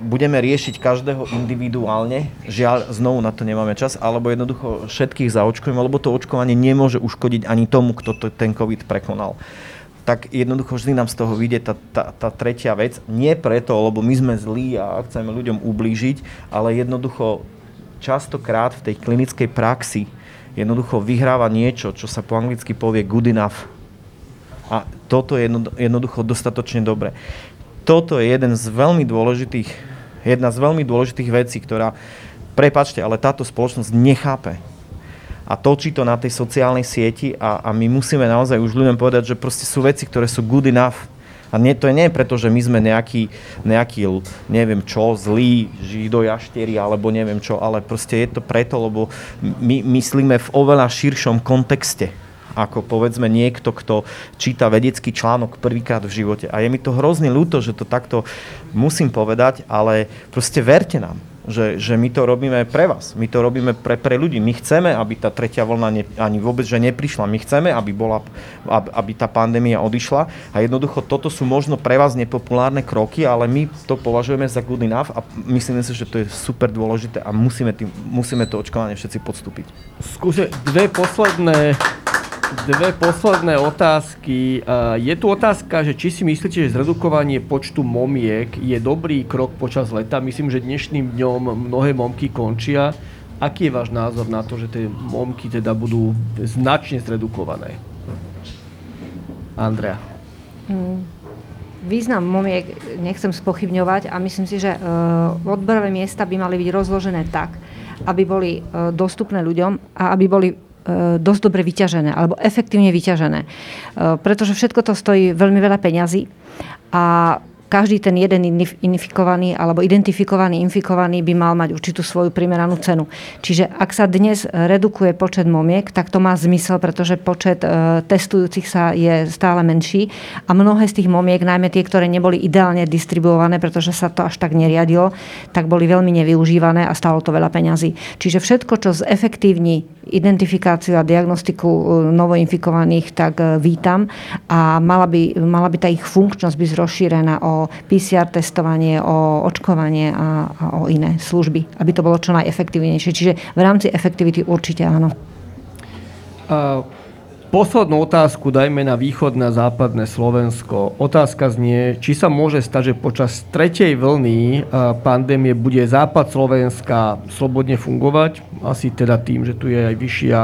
S3: budeme riešiť každého individuálne, žiaľ, znovu na to nemáme čas, alebo jednoducho všetkých zaočkujeme, lebo to očkovanie nemôže uškodiť ani tomu, kto to, ten COVID prekonal tak jednoducho vždy nám z toho vyjde tá, tá, tá tretia vec. Nie preto, lebo my sme zlí a chceme ľuďom ublížiť, ale jednoducho častokrát v tej klinickej praxi jednoducho vyhráva niečo, čo sa po anglicky povie good enough. A toto je jednoducho dostatočne dobre toto je jeden z veľmi dôležitých, jedna z veľmi dôležitých vecí, ktorá, prepačte, ale táto spoločnosť nechápe. A točí to na tej sociálnej sieti a, a my musíme naozaj už ľuďom povedať, že proste sú veci, ktoré sú good enough. A nie, to je preto, že my sme nejaký, nejaký neviem čo, zlí židojaštieri alebo neviem čo, ale proste je to preto, lebo my myslíme v oveľa širšom kontexte ako povedzme niekto, kto číta vedecký článok prvýkrát v živote. A je mi to hrozne ľúto, že to takto musím povedať, ale proste verte nám že, že my to robíme pre vás, my to robíme pre, pre ľudí. My chceme, aby tá tretia vlna ne, ani vôbec že neprišla. My chceme, aby, bola, aby, aby tá pandémia odišla a jednoducho toto sú možno pre vás nepopulárne kroky, ale my to považujeme za good enough a myslíme si, že to je super dôležité a musíme, tým, musíme to očkovanie všetci podstúpiť.
S1: Skúse dve posledné dve posledné otázky. Je tu otázka, že či si myslíte, že zredukovanie počtu momiek je dobrý krok počas leta? Myslím, že dnešným dňom mnohé momky končia. Aký je váš názor na to, že tie momky teda budú značne zredukované? Andrea.
S5: Hmm. Význam momiek nechcem spochybňovať a myslím si, že uh, odberové miesta by mali byť rozložené tak, aby boli uh, dostupné ľuďom a aby boli E, dosť dobre vyťažené alebo efektívne vyťažené. E, pretože všetko to stojí veľmi veľa peňazí a každý ten jeden infikovaný alebo identifikovaný infikovaný by mal mať určitú svoju primeranú cenu. Čiže ak sa dnes redukuje počet momiek, tak to má zmysel, pretože počet e, testujúcich sa je stále menší a mnohé z tých momiek, najmä tie, ktoré neboli ideálne distribuované, pretože sa to až tak neriadilo, tak boli veľmi nevyužívané a stalo to veľa peňazí. Čiže všetko, čo zefektívni identifikáciu a diagnostiku e, novoinfikovaných, tak vítam a mala by, mala by tá ich funkčnosť byť rozšírená o PCR testovanie, o očkovanie a, a o iné služby, aby to bolo čo najefektívnejšie. Čiže v rámci efektivity určite áno.
S1: Uh, poslednú otázku dajme na východné a západné Slovensko. Otázka znie, či sa môže stať, že počas tretej vlny pandémie bude západ Slovenska slobodne fungovať, asi teda tým, že tu je aj vyššia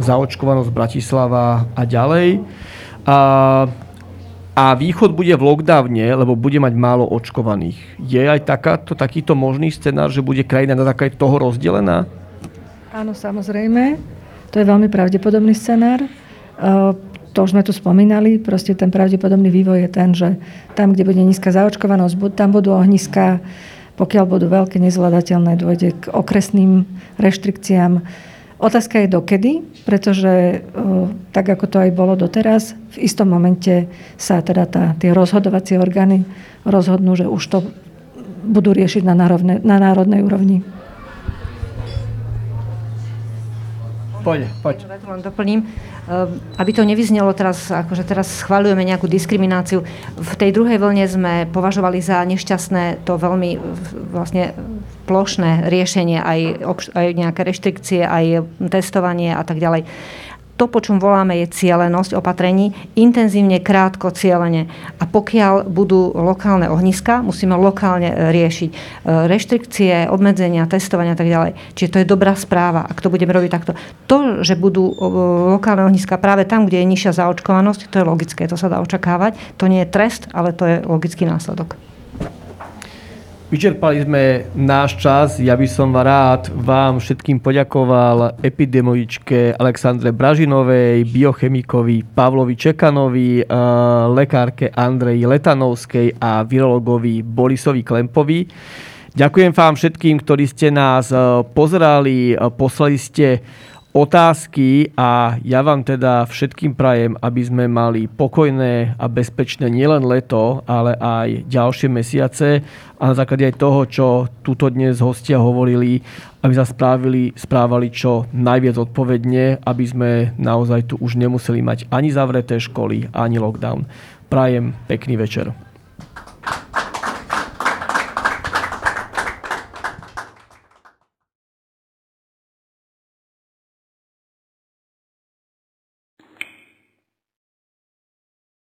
S1: zaočkovanosť Bratislava a ďalej. A a východ bude v lockdowne, lebo bude mať málo očkovaných. Je aj takáto, takýto možný scenár, že bude krajina na základe toho rozdelená?
S2: Áno, samozrejme. To je veľmi pravdepodobný scenár. To už sme tu spomínali, proste ten pravdepodobný vývoj je ten, že tam, kde bude nízka zaočkovanosť, tam budú ohniska, pokiaľ budú veľké nezvládateľné, dôjde k okresným reštrikciám Otázka je dokedy, pretože tak ako to aj bolo doteraz, v istom momente sa teda tá, tie rozhodovacie orgány rozhodnú, že už to budú riešiť na národnej, na národnej úrovni.
S1: Poď, poď.
S5: Len doplním, ehm, aby to nevyznelo teraz, akože teraz schvaľujeme nejakú diskrimináciu. V tej druhej vlne sme považovali za nešťastné to veľmi vlastne plošné riešenie, aj, aj nejaké reštrikcie, aj testovanie a tak ďalej. To, po čom voláme, je cielenosť opatrení, intenzívne, krátko, cieľene. A pokiaľ budú lokálne ohniska, musíme lokálne e, riešiť e, reštrikcie, obmedzenia, testovania a tak ďalej. Čiže to je dobrá správa, ak to budeme robiť takto. To, že budú lokálne ohniska práve tam, kde je nižšia zaočkovanosť, to je logické, to sa dá očakávať. To nie je trest, ale to je logický následok.
S1: Vyčerpali sme náš čas. Ja by som rád vám všetkým poďakoval epidemiologičke Alexandre Bražinovej, biochemikovi Pavlovi Čekanovi, eh, lekárke Andreji Letanovskej a virologovi Borisovi Klempovi. Ďakujem vám všetkým, ktorí ste nás eh, pozerali, eh, poslali ste otázky a ja vám teda všetkým prajem, aby sme mali pokojné a bezpečné nielen leto, ale aj ďalšie mesiace a na základe aj toho, čo tuto dnes hostia hovorili, aby sa správili, správali čo najviac odpovedne, aby sme naozaj tu už nemuseli mať ani zavreté školy, ani lockdown. Prajem pekný večer.